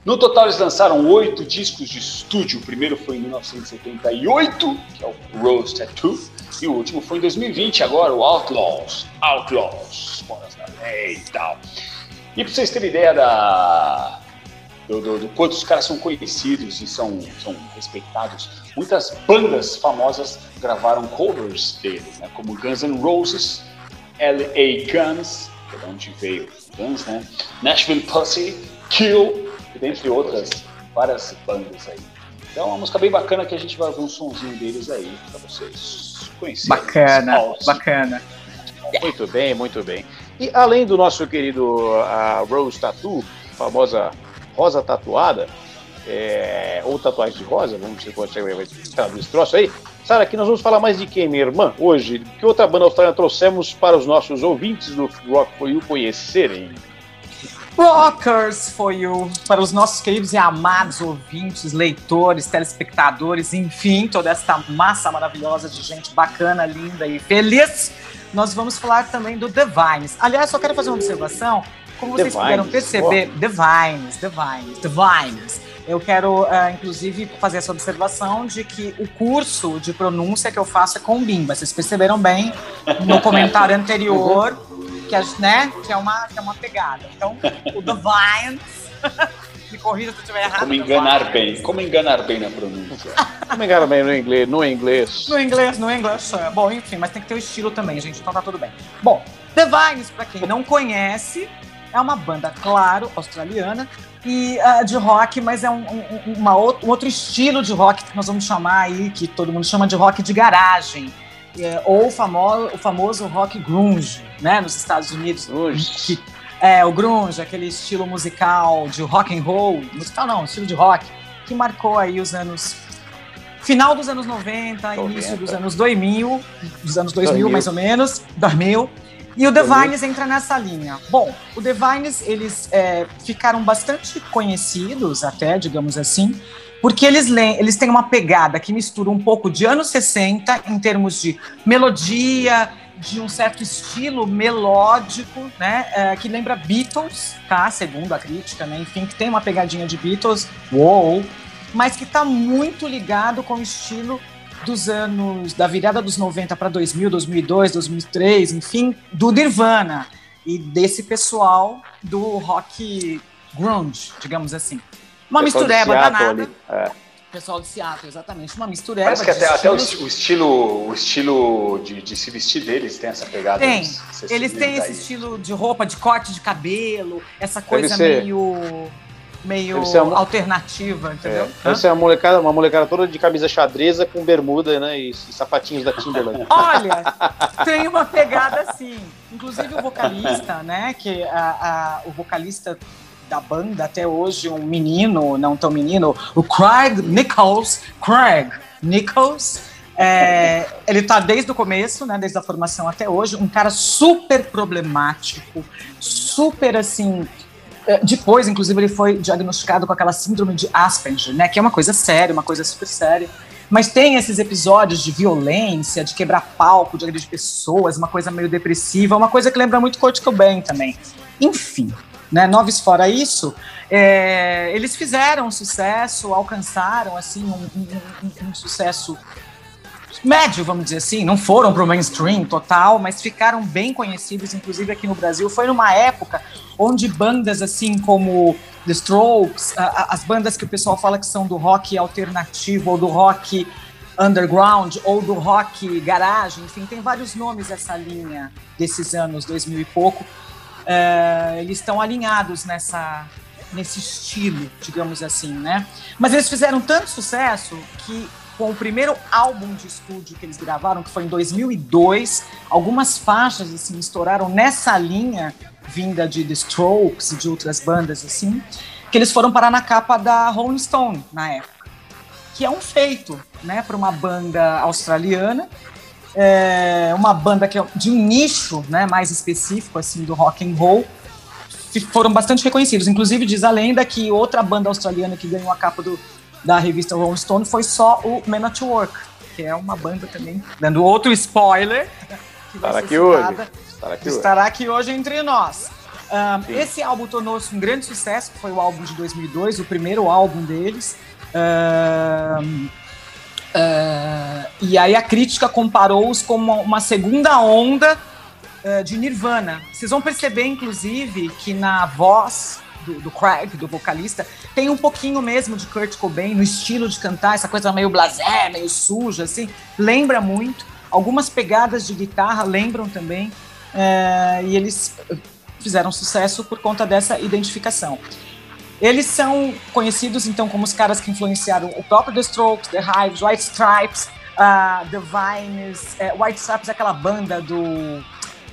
E: No total, eles lançaram oito discos de estúdio. O primeiro foi em 1978, que é o Rose Tattoo. E o último foi em 2020, agora, o Outlaws. Outlaws. Foras da lei e tal. E pra vocês terem ideia da, do, do, do quanto os caras são conhecidos e são, são respeitados, muitas bandas famosas gravaram covers dele, né? como Guns N' Roses, L.A. Guns, que é de onde veio Guns, né? Nashville Pussy, Kill, e dentre outras várias bandas aí. Então é uma música bem bacana que a gente vai ouvir um sonzinho deles aí pra vocês conhecerem.
D: Bacana, bacana.
C: Muito bem, muito bem. E além do nosso querido a Rose Tattoo, famosa rosa tatuada, é, ou tatuagem de rosa, vamos ver se pode traduzir esse troço aí. Sara, aqui nós vamos falar mais de quem, minha irmã, hoje? Que outra banda australiana trouxemos para os nossos ouvintes do Rock For You conhecerem?
D: Rockers for you, para os nossos queridos e amados ouvintes, leitores, telespectadores, enfim, toda essa massa maravilhosa de gente bacana, linda e feliz. Nós vamos falar também do The Vines. Aliás, só quero fazer uma observação. Como
C: The
D: vocês puderam perceber, The Vines, The Vines, The Vines. Eu quero, ah, inclusive, fazer essa observação de que o curso de pronúncia que eu faço é com Bimba. Vocês perceberam bem no comentário anterior (laughs) que, a- né, que, é uma, que é uma pegada. Então, o The Vines, (laughs) me corrija se eu estiver errado.
E: Como
D: The
E: enganar bem, como enganar bem na pronúncia. (laughs)
C: Não me engano bem no inglês, no inglês.
D: No inglês, no inglês. é. Bom, enfim, mas tem que ter o estilo também, gente. Então tá tudo bem. Bom, The Vines, pra quem não conhece, é uma banda, claro, australiana e ah, de rock, mas é um, um- uma outro, um outro estilo de rock que nós vamos chamar aí, que todo mundo chama de rock de garagem. É, ou o famoso, o famoso rock grunge, né, nos Estados Unidos. Que, é, o grunge, aquele estilo musical de rock and roll, musical não, estilo de rock, que marcou aí os anos final dos anos 90,
C: 90.
D: início dos anos 2000, dos anos 2000,
C: 2000.
D: mais ou menos, 2000. E o The
C: 2000.
D: Vines entra nessa linha. Bom, o The Vines, eles é, ficaram bastante conhecidos até, digamos assim, porque eles, le- eles têm uma pegada que mistura um pouco de anos 60 em termos de melodia, de um certo estilo melódico, né, é, que lembra Beatles, tá, segundo a crítica, né, enfim, que tem uma pegadinha de Beatles, uou, mas que está muito ligado com o estilo dos anos, da virada dos 90 para 2000, 2002, 2003, enfim, do Nirvana e desse pessoal do rock grunge, digamos assim. Uma
C: Pessoal
D: mistureba danada.
C: É.
D: Pessoal de Seattle, exatamente. Uma mistureba
E: Parece que até, até o, o estilo, o estilo de, de se vestir deles tem essa pegada.
D: Tem.
E: dos 60
D: Eles têm esse estilo de roupa, de corte de cabelo, essa coisa
C: ser.
D: meio. Meio
C: ser uma-
D: alternativa, entendeu?
C: É, essa é uma molecada, uma molecada toda de camisa xadreza com bermuda, né? E, sapatinhos da Timberland. (laughs)
D: Olha, tem uma pegada assim. Inclusive o vocalista, né? Que a, a- o vocalista da banda até hoje, um menino, não tão menino, o Craig Nichols, Craig Nichols, é, ele tá desde o começo, né? Desde a formação até hoje, um cara super problemático, super assim. É, Depois, inclusive, ele foi diagnosticado com aquela síndrome de Asperger, né? Que é uma coisa séria, uma coisa super séria. Mas tem esses episódios de violência, de quebrar palco, de agredir pessoas, uma coisa meio depressiva, uma coisa que lembra muito Kurt Cobain também. Enfim, né, noves fora isso, é, eles fizeram sucesso, alcançaram assim um, um- um- um sucesso médio, vamos dizer assim, não foram para o mainstream total, mas ficaram bem conhecidos, inclusive aqui no Brasil. Foi numa época onde bandas assim como The Strokes, a- a- as bandas que o pessoal fala que são do rock alternativo ou do rock underground ou do rock garagem, enfim, tem vários nomes essa linha desses anos 2000 e pouco. É, eles estão alinhados nessa nesse estilo, digamos assim, né? Mas eles fizeram tanto sucesso que com o primeiro álbum de estúdio que eles gravaram, que foi em 2002, algumas faixas assim estouraram nessa linha vinda de The Strokes e de outras bandas assim, que eles foram parar na capa da Rolling Stone na época, que é um feito, né, para uma banda australiana, é uma banda que é de um nicho, né, mais específico assim do rock and roll, que foram bastante reconhecidos. Inclusive diz a lenda que outra banda australiana que ganhou a capa do, da revista Rolling Stone foi só o Men at Work, que é uma banda também, dando outro spoiler, (laughs) que vai
C: Estará aqui hoje. Estará aqui hoje.
D: estará aqui hoje entre nós. Ahn, esse álbum tornou-se um grande sucesso, foi o álbum de 2002, o primeiro álbum deles. Ahn, ah, e aí a crítica comparou-os com uma, segunda onda ah, de Nirvana. Vocês vão perceber, inclusive, que na voz do, do Craig, do vocalista, tem um pouquinho mesmo de Kurt Cobain no estilo de cantar, essa coisa meio blasé, meio suja, assim. Lembra muito. Algumas pegadas de guitarra lembram também. eh, e eles fizeram sucesso por conta dessa identificação. Eles são conhecidos, então, como os caras que influenciaram o próprio The Strokes, The Hives, White Stripes, ah, The Vines. eh, White Stripes é aquela banda do...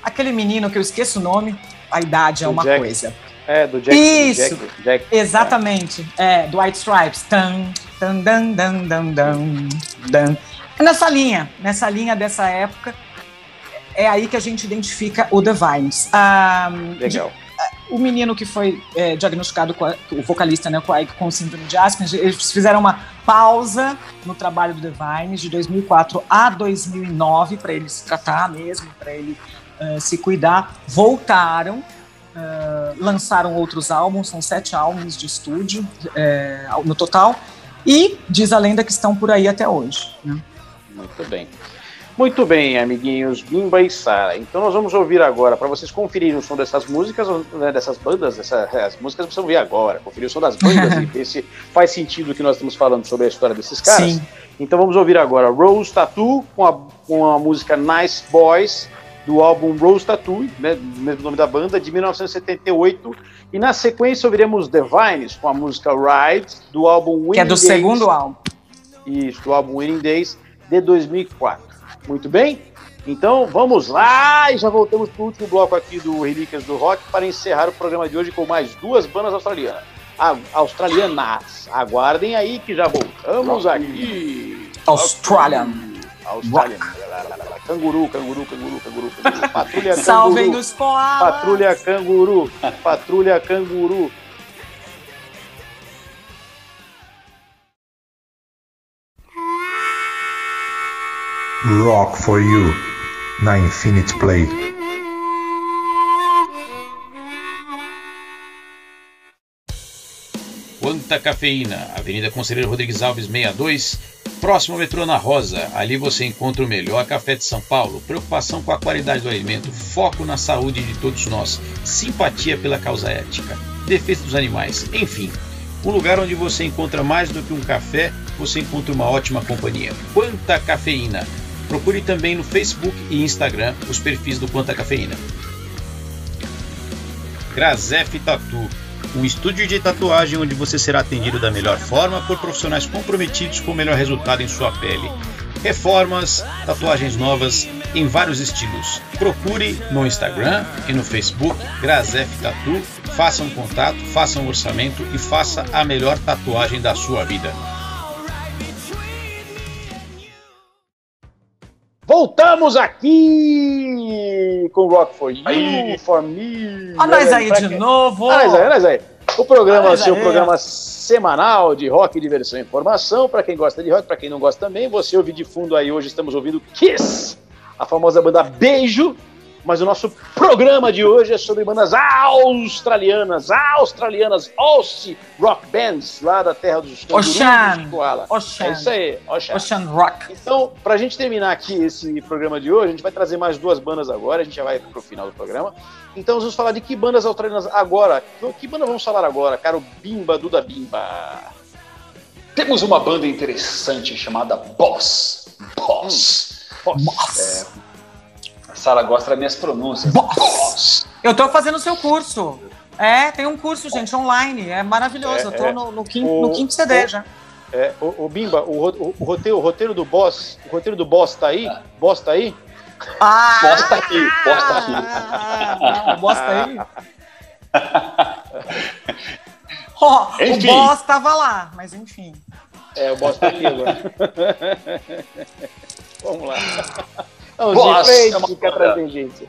D: Aquele menino que eu esqueço o nome, a idade é uma
C: Jack.
D: coisa.
C: É, do Jack.
D: Isso.
C: Do Jack, Jack.
D: Exatamente, é, do White Stripes. Tan, tan, dan, dan, dan, dan, dan. É nessa linha, nessa linha dessa época, é aí que a gente identifica o The Vines. Ah,
C: Legal.
D: o menino que foi é, diagnosticado, com a- o vocalista, né, com, a- com síndrome de Asperger, eles fizeram uma pausa no trabalho do Divine de 2004 a 2009 para ele se tratar mesmo, para ele eh, se cuidar. Voltaram, eh, lançaram outros álbuns, são sete álbuns de estúdio eh, no total, e diz a lenda que estão por aí até hoje. né?
C: Muito bem. Muito bem, amiguinhos, Bimba e Sara. Então nós vamos ouvir agora, para vocês conferirem o som dessas músicas, né, dessas bandas, essa, as músicas precisam ver agora, conferir o som das bandas e (laughs) ver se faz sentido o que nós estamos falando sobre a história desses caras.
D: Sim.
C: Então vamos ouvir agora Rose Tattoo com a, com a música Nice Boys, do álbum Rose Tattoo, né, do mesmo nome da banda, de 1978. E na sequência ouviremos The Vines com a música Ride, do álbum Winning
D: Que é do
C: Days.
D: segundo álbum.
C: Isso, do álbum Winning Days de 2004. Muito bem? Então vamos lá e já voltamos para o último bloco aqui do Relíquias do Rock para encerrar o programa de hoje com mais duas bandas australianas. A- australianas. Aguardem aí que já voltamos aqui.
D: Australian.
C: Australian. Canguru, canguru, canguru, canguru, canguru. (laughs) Patrulha
D: Salvem
C: canguru.
D: os koalas!
C: Patrulha canguru. Patrulha canguru.
B: Rock for You, na Infinite Play.
A: Quanta Cafeína, Avenida Conselheiro Rodrigues Alves 62, próximo metrô na Rosa. Ali você encontra o melhor café de São Paulo, preocupação com a qualidade do alimento, foco na saúde de todos nós, simpatia pela causa ética, defesa dos animais, enfim. Um lugar onde você encontra mais do que um café, você encontra uma ótima companhia. Quanta Cafeína. Procure também no Facebook e Instagram os perfis do Quanta Cafeína. Grazef Tatu. Um estúdio de tatuagem onde você será atendido da melhor forma por profissionais comprometidos com o melhor resultado em sua pele. Reformas, tatuagens novas em vários estilos. Procure no Instagram e no Facebook Grazef Tatu, faça um contato, faça um orçamento e faça a melhor tatuagem da sua vida.
C: Voltamos aqui com Rock for You,
E: Aí.
C: for Me.
D: Olha nós aí de
C: quem-
D: novo.
C: Olha nós aí, olha nós aí. O programa,
D: Olha nós
C: seu
D: aí.
C: programa semanal de rock, diversão e informação. Para quem gosta de rock, para quem não gosta também, você ouve de fundo aí. Hoje estamos ouvindo Kiss, a famosa banda Beijo. Mas o nosso programa de hoje é sobre bandas australianas, australianas, Aussie Rock Bands, lá da terra dos
D: Ocean.
C: koala.
D: Ocean.
C: É isso aí, Ocean.
D: Ocean Rock.
C: Então, pra gente terminar aqui esse programa de hoje, a gente vai trazer mais duas bandas agora, a gente já vai pro final do programa. Então, vamos falar de que bandas australianas agora. Que banda vamos falar agora, cara? O Bimba Duda Bimba.
E: Temos uma banda interessante chamada Boss. Boss.
C: Nossa.
E: A Sara gosta das minhas pronúncias.
D: Boss. Eu tô fazendo o seu curso. É, tem um curso, gente, online. É maravilhoso.
C: É,
D: Eu tô
C: é.
D: no, no quinto,
C: O-
D: no quinto CD
C: o-
D: já.
C: É, o, o Bimba, o, ro- o roteiro, o roteiro do Boss, o roteiro do Boss tá aí? Boss tá aí?
D: Ah!
E: Boss tá aqui, Boss tá aqui.
D: Ah, Boss tá aí. (laughs) Ó, o
E: Enfim.
D: Boss tava lá, mas enfim.
C: É, o Boss tá aqui agora. (laughs) Vamos lá. Vamos
E: Boss
C: frente,
E: é uma banda.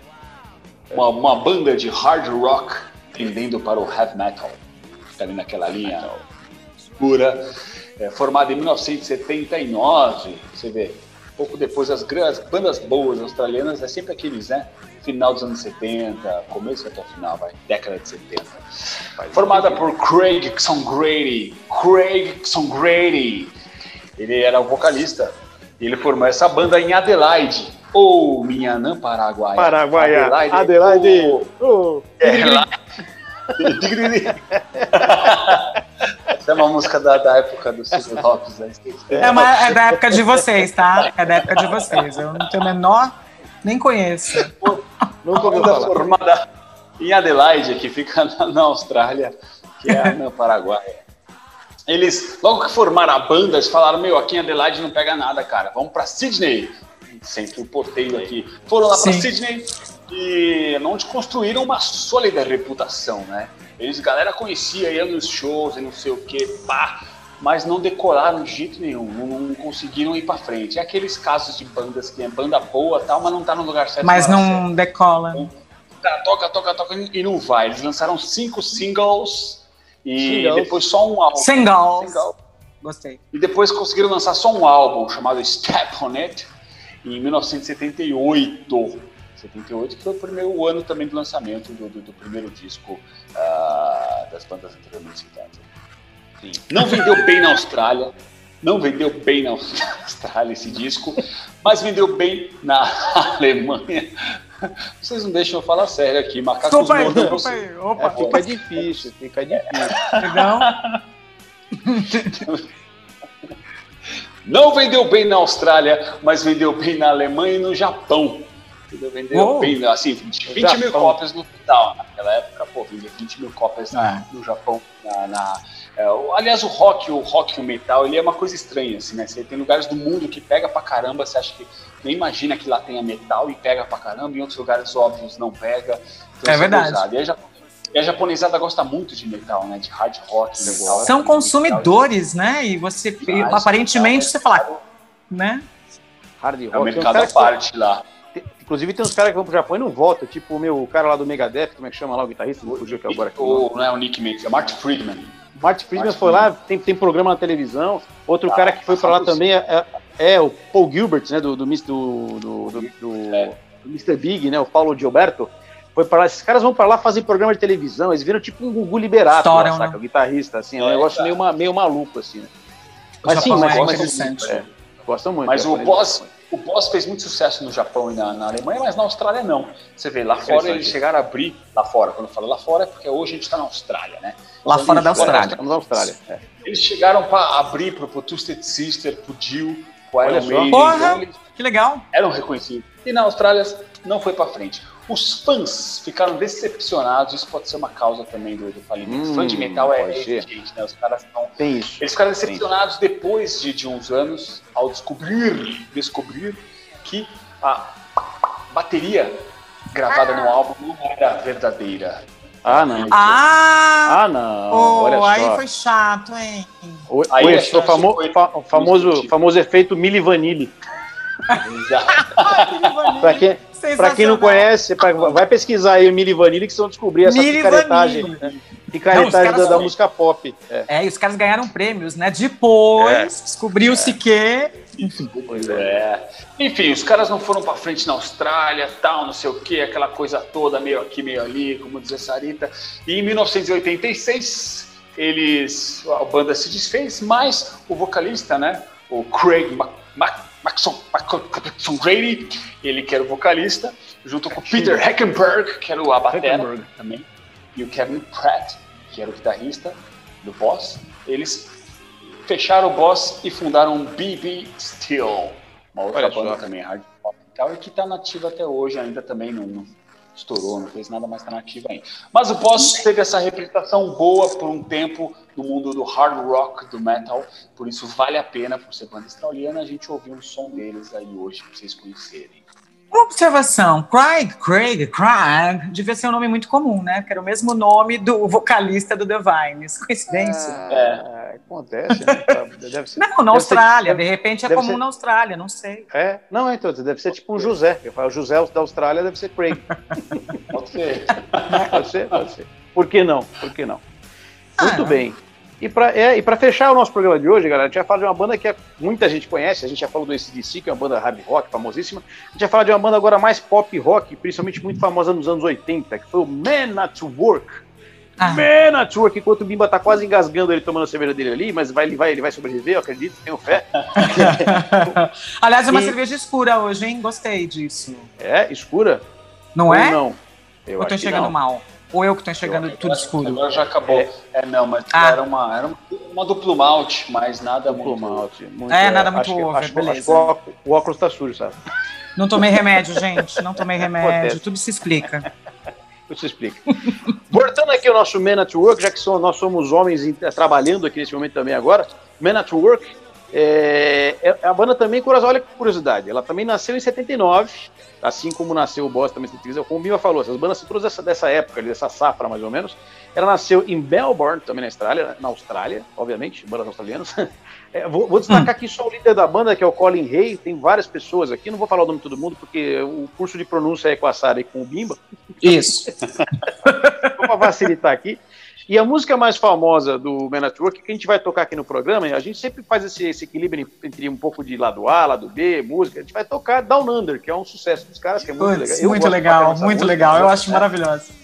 E: Uma, uma banda de hard rock tendendo para o heavy metal. Fica ali naquela linha escura. É, formada em 1979. Você vê, pouco depois, as bandas boas australianas é sempre aqueles, né? Final dos anos 70, começo até o final, vai, década de 70. Formada por Craig Songrady. Craig Songrady. Ele era o vocalista. E ele formou essa banda em Adelaide. Ou minha Anã Paraguaia.
C: Paraguaia,
E: Adelaide.
C: Adelaide. Oh,
E: É, lá. Essa é uma música da, da época do Silvio Lopes, né?
D: É, uma- é da época de vocês, tá? É da época de vocês. Eu não tenho o menor, nem conheço.
C: Nunca
E: banda
C: falar.
E: formada em Adelaide, que fica na, na Austrália, que é no Paraguai. Eles, logo que formaram a banda, eles falaram: Meu, aqui em Adelaide não pega nada, cara, vamos pra Sydney. Sempre o porteiro aqui. Foram lá pra
D: Sim.
E: Sydney e onde construíram uma sólida reputação, né? Eles, a galera conhecia, ia nos shows e não sei o que, pá, mas não decoraram de jeito nenhum, não, não conseguiram ir pra frente. É aqueles casos de bandas que é banda boa e tal, mas não tá no lugar certo.
D: Mas não decola.
E: O cara toca, toca, toca e não vai. Eles lançaram cinco singles e
C: Singles.
E: depois só um álbum.
D: Singles.
E: Single.
D: Gostei.
E: E depois conseguiram lançar só um álbum chamado Step On It em 1978. 78 que foi o primeiro ano também do lançamento do, do- do primeiro disco ah, das bandas anteriormente citadas. Não vendeu bem na Austrália, não vendeu bem na Austrália esse disco, mas vendeu bem na Alemanha. Vocês não deixam eu falar sério aqui, macacos
D: aí,
E: mandam
D: desculpa
E: você-
D: aí.
C: É,
D: Opa,
C: fica difícil, fica difícil.
D: perdão. (laughs)
E: Não vendeu bem na Austrália, mas vendeu bem na Alemanha e no Japão. Entendeu? Vendeu
D: Uou.
E: bem, assim, 20,
C: No
E: 20 mil cópias no total. Naquela época, pô, vendia 20 mil cópias
D: É.
E: no Japão. Na, na- é, o- aliás, o rock, o rock e o metal, ele é uma coisa estranha, assim, né? Você tem lugares do mundo que pega pra caramba, você acha que nem imagina que lá tenha metal e pega pra caramba, em outros lugares óbvios não pega. Então,
D: É
E: isso
D: verdade.
E: pesado. E a, japo- e a japonesada gosta muito de metal, né? De hard rock. metal.
D: São consumidores, né? E você, e
E: Demais,
D: aparentemente,
E: cara.
D: você fala, né?
C: Hard rock.
E: É o
C: Tem uns
E: mercado
C: caras
E: à
C: que-
E: parte lá.
C: tem- Inclusive tem uns caras que vão pro Japão e não voltam, tipo o meu o cara lá do Megadeth, como é que chama lá o guitarrista? Me fugiu aqui agora. Aqui.
E: O, não é o Nick Mates, é Martin Friedman.
C: Martin Friedman
E: Martin
C: foi lá, tem, tem programa na televisão. Outro cara que foi pra lá também é, é- é o Paul Gilbert, né? Do, do, do, do, do, do-
E: É.
C: do Mr. Big, né? O Paulo Gilberto. Foi pra lá. Esses caras vão pra lá fazer programa de televisão. Eles viram tipo um Gugu Liberato, lá,
D: Estouram,
C: saca?
D: né?
C: O guitarrista, assim. É um
E: É,
C: negócio
E: tá.
C: meio, ma- meio maluco, assim, né?
D: O
C: Mas sim,
D: Japão
C: mas, mas
D: interessante.
C: é, gostam muito.
E: Mas
C: é,
E: o Boss, o Boss fez muito sucesso no Japão e na, na Alemanha, mas na Austrália não. Você vê, lá fora eles chegaram a abrir, lá fora, quando eu falo lá fora é porque hoje a gente está na Austrália, né?
D: Lá fora da Austrália.
C: Estamos na Austrália. é.
E: Eles chegaram para abrir pro, pro Twisted Sister, pro Dio, pro Iron. Maiden,
D: Porra!
E: então eles
D: Que legal.
E: eram reconhecidos. E na Austrália não foi para frente. Os fãs ficaram decepcionados, isso pode ser uma causa também do, do falimento.
C: Hum,
E: Fã de metal é exigente, né? Os caras não.
C: Tem isso.
E: Eles ficaram decepcionados depois de, de uns anos ao descobrir, descobrir que a bateria gravada no álbum não era verdadeira.
C: Ah, não.
D: Ah!
C: Ah, não.
D: Oh,
C: Olha
D: aí
C: só.
D: foi chato, hein?
C: O,
E: Aí
C: famo-
E: foi
C: fa- o famoso, famoso efeito Mili Vanille. (laughs)
E: Exato. (laughs)
C: Pra quem, pra quem não conhece, pra- vai pesquisar aí o Mili Vanille que vocês vão descobrir essa
D: Milli
C: picaretagem.
D: Vanilli.
C: né?
D: Não,
C: Picaretagem
D: caras
C: da, da música pop. É.
D: É, e os caras ganharam prêmios, né? Depois descobriu-se que.
C: Pois é.
E: É. Enfim, os caras não foram pra frente na Austrália, tal, não sei o que, aquela coisa toda, meio aqui, meio ali, como diz a Sarita. E em 1986, eles, a banda se desfez, mas o vocalista, né, o Craig Mac, Maxon, Maxon Grady, ele que era o vocalista, junto com o Peter Heckenberg, que era o abatera também, e o Kevin Pratt, que era o guitarrista do Boss, eles fecharam o Boss e fundaram BB Steel, uma outra
C: Olha
E: banda
C: só.
E: também hard rock e tal, e que tá nativa até hoje, ainda também não estourou, não fez nada, mas tá nativa ainda. Mas o Boss teve essa reputação boa por um tempo no mundo do hard rock, do metal, por isso vale a pena, por ser banda australiana, a gente ouvir o som deles aí hoje, pra vocês conhecerem.
D: Uma observação: Craig, Craig, Craig, devia ser um nome muito comum, né? Que era o mesmo nome do vocalista do The Vines. Coincidência?
C: Ah, Acontece, né? Deve ser. (laughs)
D: Não, na
C: deve
D: Austrália.
C: ser-
D: de repente é comum
C: ser-
D: na Austrália, não sei.
C: É, não, então, deve ser tipo um José. Eu falo, José da Austrália deve ser Craig. (laughs)
E: Pode ser. (laughs)
C: Pode ser, pode ser. Por que não? Por que não? Muito
D: Ah.
C: bem. E para é, e pra fechar o nosso programa de hoje, galera, a gente vai falar de uma banda que é- muita gente conhece. A gente já falou do ACDC, que é uma banda hard rock famosíssima. A gente vai falar de uma banda agora mais pop rock, principalmente muito famosa nos anos 80, que foi o Man at Work.
D: Ah.
C: Man at Work, enquanto o Bimba tá quase engasgando ele tomando a cerveja dele ali, mas vai, ele, vai, ele vai sobreviver, eu acredito, tenho fé. (laughs)
D: Aliás, é uma
C: E-
D: cerveja escura hoje, hein? Gostei disso.
C: É, escura?
D: Não
C: Ou
D: é?
C: não? Eu
D: Ou tô enxergando
C: não.
D: mal? Ou eu que tô enxergando
E: Agora-
D: tudo escuro?
E: Agora já acabou.
C: É.
E: É, não, mas
D: Ah.
E: era, uma, era uma, uma duplo malte, mas nada
C: Duplo
E: muito.
C: malte, muito-
D: É, nada muito
C: acho
D: over,
C: acho
D: beleza.
C: acho que o óculos- o óculos tá sujo, sabe?
D: Não tomei remédio, gente. Não tomei (laughs) remédio.
C: Acontece.
D: Tudo se explica.
C: Isso explica. (laughs) Voltando aqui ao nosso Man at Work, já que são- nós somos homens em- trabalhando aqui nesse momento também agora, Man at Work, é, é- a banda também, olha que curiosidade, ela também nasceu em 79, assim como nasceu o Boss também em 73, como o Bima falou, essas bandas todas dessa, dessa época, dessa safra mais ou menos. Ela nasceu em Melbourne, também na Austrália, na Austrália, obviamente, bandas australianas. (laughs) É, vou, vou destacar aqui só o líder da banda, que é o Colin Hay, tem várias pessoas aqui, não vou falar o nome de todo mundo, porque o curso de pronúncia é com a Sara e com o Bimba,
D: Isso. (laughs)
C: para facilitar aqui. E a música mais famosa do Man at Work, que a gente vai tocar aqui no programa, a gente sempre faz esse, esse equilíbrio entre um pouco de lado A, lado B, música. A gente vai tocar Down Under, que é um sucesso dos caras, que é muito
D: Putz,
C: legal.
D: Muito legal, muito
C: música,
D: legal. Eu acho maravilhoso.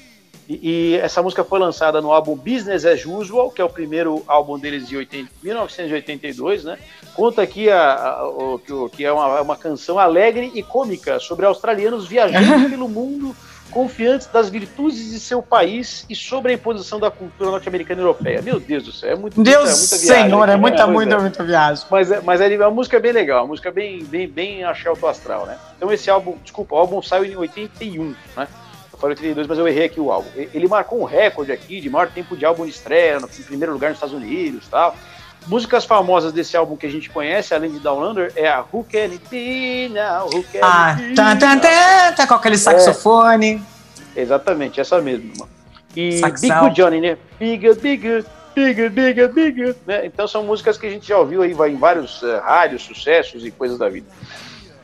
C: E, e essa música foi lançada no álbum Business as Usual, que é o primeiro álbum deles de 80, 1982, né? Conta aqui a, a- o, que é uma, uma canção alegre e cômica sobre australianos viajando (laughs) pelo mundo confiantes das virtudes de seu país e sobre a imposição da cultura norte-americana e europeia. Meu Deus do céu, é muito
D: Deus
C: muita, muita viagem
D: Senhor,
C: aqui,
D: é
C: né?
D: muita, muita,
C: é.
D: muita viagem.
C: Mas, é- mas é uma música bem legal, uma música bem, bem, bem alto astral, né? Então esse álbum, desculpa, o álbum saiu em 81, né? Falei 82, mas eu errei aqui o álbum. Ele marcou um recorde aqui de maior tempo de álbum de estreia, em primeiro lugar nos Estados Unidos e tal. Músicas famosas desse álbum que a gente conhece, além de Down Under, é a Who Can It Be Now, Who Can
D: Ah,
C: It Be
D: tá, tá, tá, tá com aquele saxofone.
C: Exatamente, essa mesmo, mano. E
D: Saxão.
C: Big Johnny, né? Big Big Big Big Big né? Então são músicas que a gente já ouviu aí vai em vários eh, rádios, sucessos e coisas da vida.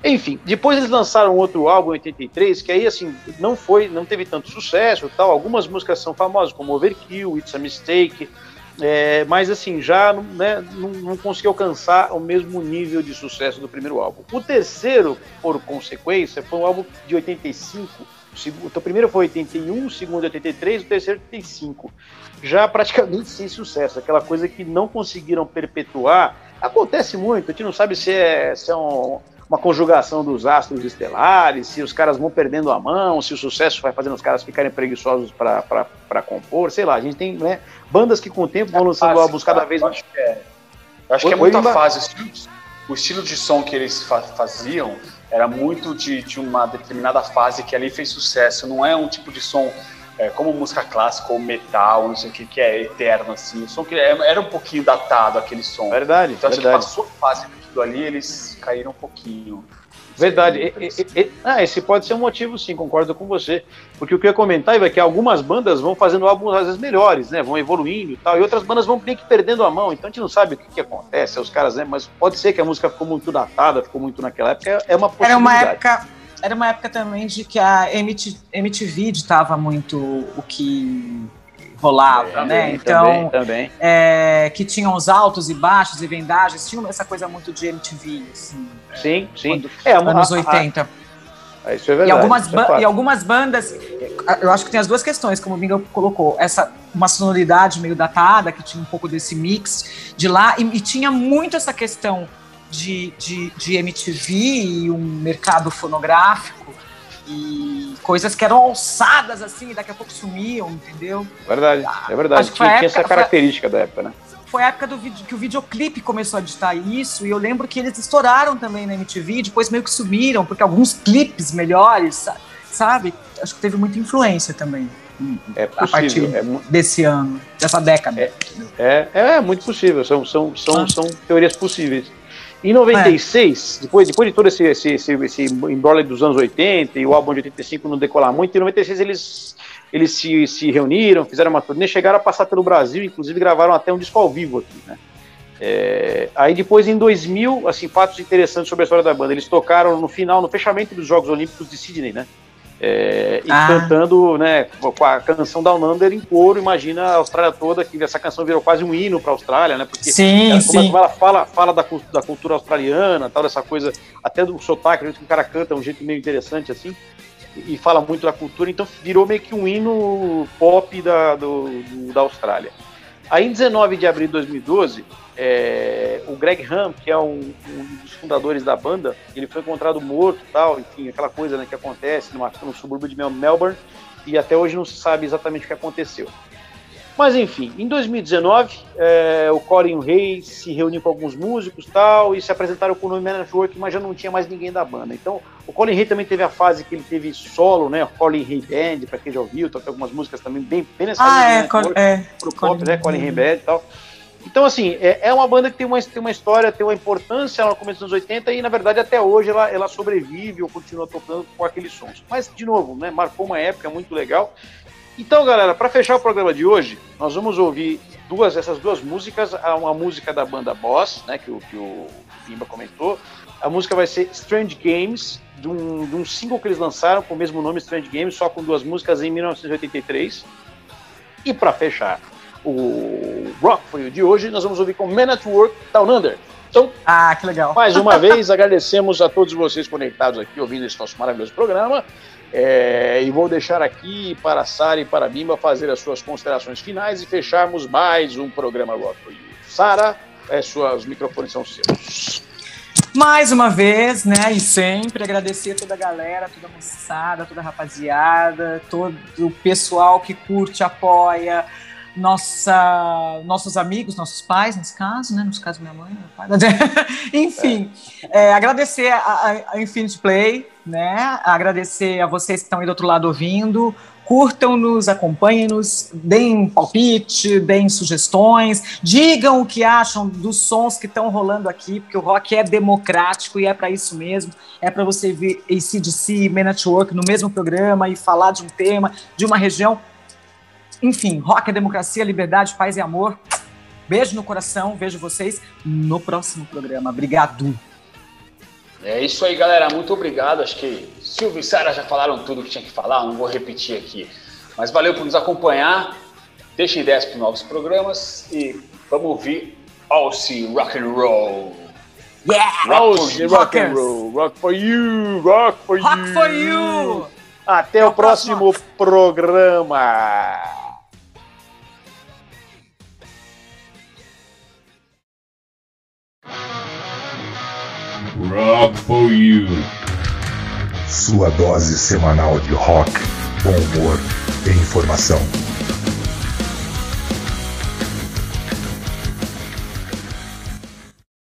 C: Enfim, depois eles lançaram outro álbum em 83, que aí assim, não foi, não teve tanto sucesso, tal. Algumas músicas são famosas, como Overkill, It's a Mistake, é, mas assim, já né, não, não conseguiu alcançar o mesmo nível de sucesso do primeiro álbum. O terceiro, por consequência, foi um álbum de 85. O primeiro foi 81, o segundo 83, o terceiro 85. Já praticamente sem sucesso, aquela coisa que não conseguiram perpetuar. Acontece muito, a gente não sabe se é, se é um, uma conjugação dos astros estelares, se os caras vão perdendo a mão, se o sucesso vai fazendo os caras ficarem preguiçosos para compor, sei lá, a gente tem né, bandas que com o tempo vão lançando
E: Fase,
C: álbuns cada vez mais.
E: acho que é, eu acho que é muita fase. Se, o estilo de som que eles fa faziam era muito de, de uma determinada fase que ali fez sucesso. Não é um tipo de som é, como música clássica ou metal, não sei o que, que é eterno, assim. O som que é, era um pouquinho datado aquele som.
C: Verdade,
E: então
C: verdade.
E: acho que passou a fase daquilo ali, eles caíram um pouquinho.
C: Verdade. E, e, e, ah, esse pode ser um motivo, sim, concordo com você. Porque o que eu ia comentar é que algumas bandas vão fazendo álbuns às vezes melhores, né? Vão evoluindo e tal, e outras bandas vão meio que perdendo a mão. Então a gente não sabe o que, que acontece, os caras, né? Mas pode ser que a música ficou muito datada, ficou muito naquela época. É uma possibilidade.
D: Era uma época era uma época também de que a MTV, MTV ditava muito o que rolava,
C: Também,
D: né? Então,
C: também, também.
D: é, que tinham os altos e baixos e vendagens, tinha essa coisa muito de MTV, assim,
C: Sim, sim.
D: Quando-
C: É, a-
D: anos
C: a- a-
D: 80.
C: a- isso é verdade.
D: e, algumas
C: é
D: e algumas bandas, eu acho que tem as duas questões, como o Bingo colocou, essa uma sonoridade meio datada, que tinha um pouco desse mix de lá, e, e tinha muito essa questão de, de, de MTV e um mercado fonográfico e coisas que eram alçadas assim, e daqui a pouco sumiam, entendeu?
C: Verdade, é verdade.
D: Acho que foi
C: Tinha,
D: época-
C: essa característica da época, né?
D: Foi a época do vídeo, que o videoclipe começou a digitar isso, e eu lembro que eles estouraram também na MTV, depois meio que sumiram, porque alguns clipes melhores, sa- sabe? Acho que teve muita influência também
C: É
D: a partir
C: possível. É, mu-
D: desse ano, dessa década.
C: é, é muito possível. São, são, são,
D: Ah.
C: são teorias possíveis. Em 96, depois, depois de todo esse, esse, esse, esse dos anos 80 e o álbum de 85 não decolar muito, em 96 eles, eles se, se reuniram, fizeram uma turnê, chegaram a passar pelo Brasil, inclusive gravaram até um disco ao vivo aqui, né? É, aí depois, em 2000, assim, fatos interessantes sobre a história da banda. Eles tocaram no final, no fechamento dos Jogos Olímpicos de Sydney, né? É, e
D: Ah.
C: cantando, né, com a canção Down Under em coro, imagina a Austrália toda, que essa canção virou quase um hino para a Austrália, né? Porque
D: Sim,
C: ela,
D: sim.
C: ela fala, fala da, da cultura australiana, tal, dessa coisa, até do sotaque, o jeito que o cara canta, é um jeito meio interessante, assim, e, e fala muito da cultura, então virou meio que um hino pop da, do, do- da Austrália. Aí, em 19 de abril de 2012, é, o Greg Ham, que é um, um dos fundadores da banda, ele foi encontrado morto tal, enfim, aquela coisa né, que acontece numa, no subúrbio de Mel- Melbourne, e até hoje não se sabe exatamente o que aconteceu. Mas enfim, em 2019, é, o Colin Hay se reuniu com alguns músicos tal, e se apresentaram com o nome Man at Work, mas já não tinha mais ninguém da banda. Então, o Colin Hay também teve a fase que ele teve solo, né? Colin Hay Band, pra quem já ouviu, tem algumas músicas também bem, bem nessa
D: Ah, é,
C: né,
D: Col-
C: Work
D: é.
C: pro pop, né? Colin.
D: Hay
C: Band e tal. Então, assim, é, é uma banda que tem uma, tem uma história, tem uma importância ela no começo dos anos 80 e, na verdade, até hoje ela, ela sobrevive ou continua tocando com aqueles sons. Mas, de novo, né, marcou uma época muito legal. Então, galera, para fechar o programa de hoje, nós vamos ouvir duas essas duas músicas, uma música da banda Boss, né, que o, que o Bimba comentou. A música vai ser Strange Games, de um, de um single que eles lançaram com o mesmo nome, Strange Games, só com duas músicas em 1983. E para fechar o Rock For You de hoje, nós vamos ouvir com Man at Work Down Under. Então,
D: Ah, que legal.
C: mais uma (laughs) vez, agradecemos a todos vocês conectados aqui ouvindo esse nosso maravilhoso programa. É, e vou deixar aqui para a Sara e para a Bimba fazer as suas considerações finais e fecharmos mais um programa Rock For You. Sara, é, suas microfones são seus.
D: Mais uma vez, né, e sempre agradecer a toda a galera, toda a moçada, toda a rapaziada, todo o pessoal que curte, apoia, nossa, nossos amigos, nossos pais, nesse caso, né, nos casos minha mãe, meu pai, (laughs) enfim, é, agradecer a, a- a Infinity Play, né, agradecer a vocês que estão aí do outro lado ouvindo, curtam-nos, acompanhem-nos, deem palpite, deem sugestões, digam o que acham dos sons que estão rolando aqui, porque o rock é democrático e é para isso mesmo. É para você ver ACDC, Man at Work no mesmo programa e falar de um tema, de uma região. Enfim, rock é democracia, liberdade, paz e amor. Beijo no coração, vejo vocês no próximo programa. Obrigado.
E: É isso aí, galera. Muito obrigado. Acho que Silvio e Sara já falaram tudo que tinha que falar, não vou repetir aqui. Mas valeu por nos acompanhar. Deixem ideias para novos programas e vamos ouvir Aussie Rock and Roll.
D: Yeah!
C: Rock, rock and roll, rock for you, rock for
D: Rock
C: you.
D: for you!
C: Até o próximo programa.
A: Rock for You.
B: Sua dose semanal de rock, bom humor e informação.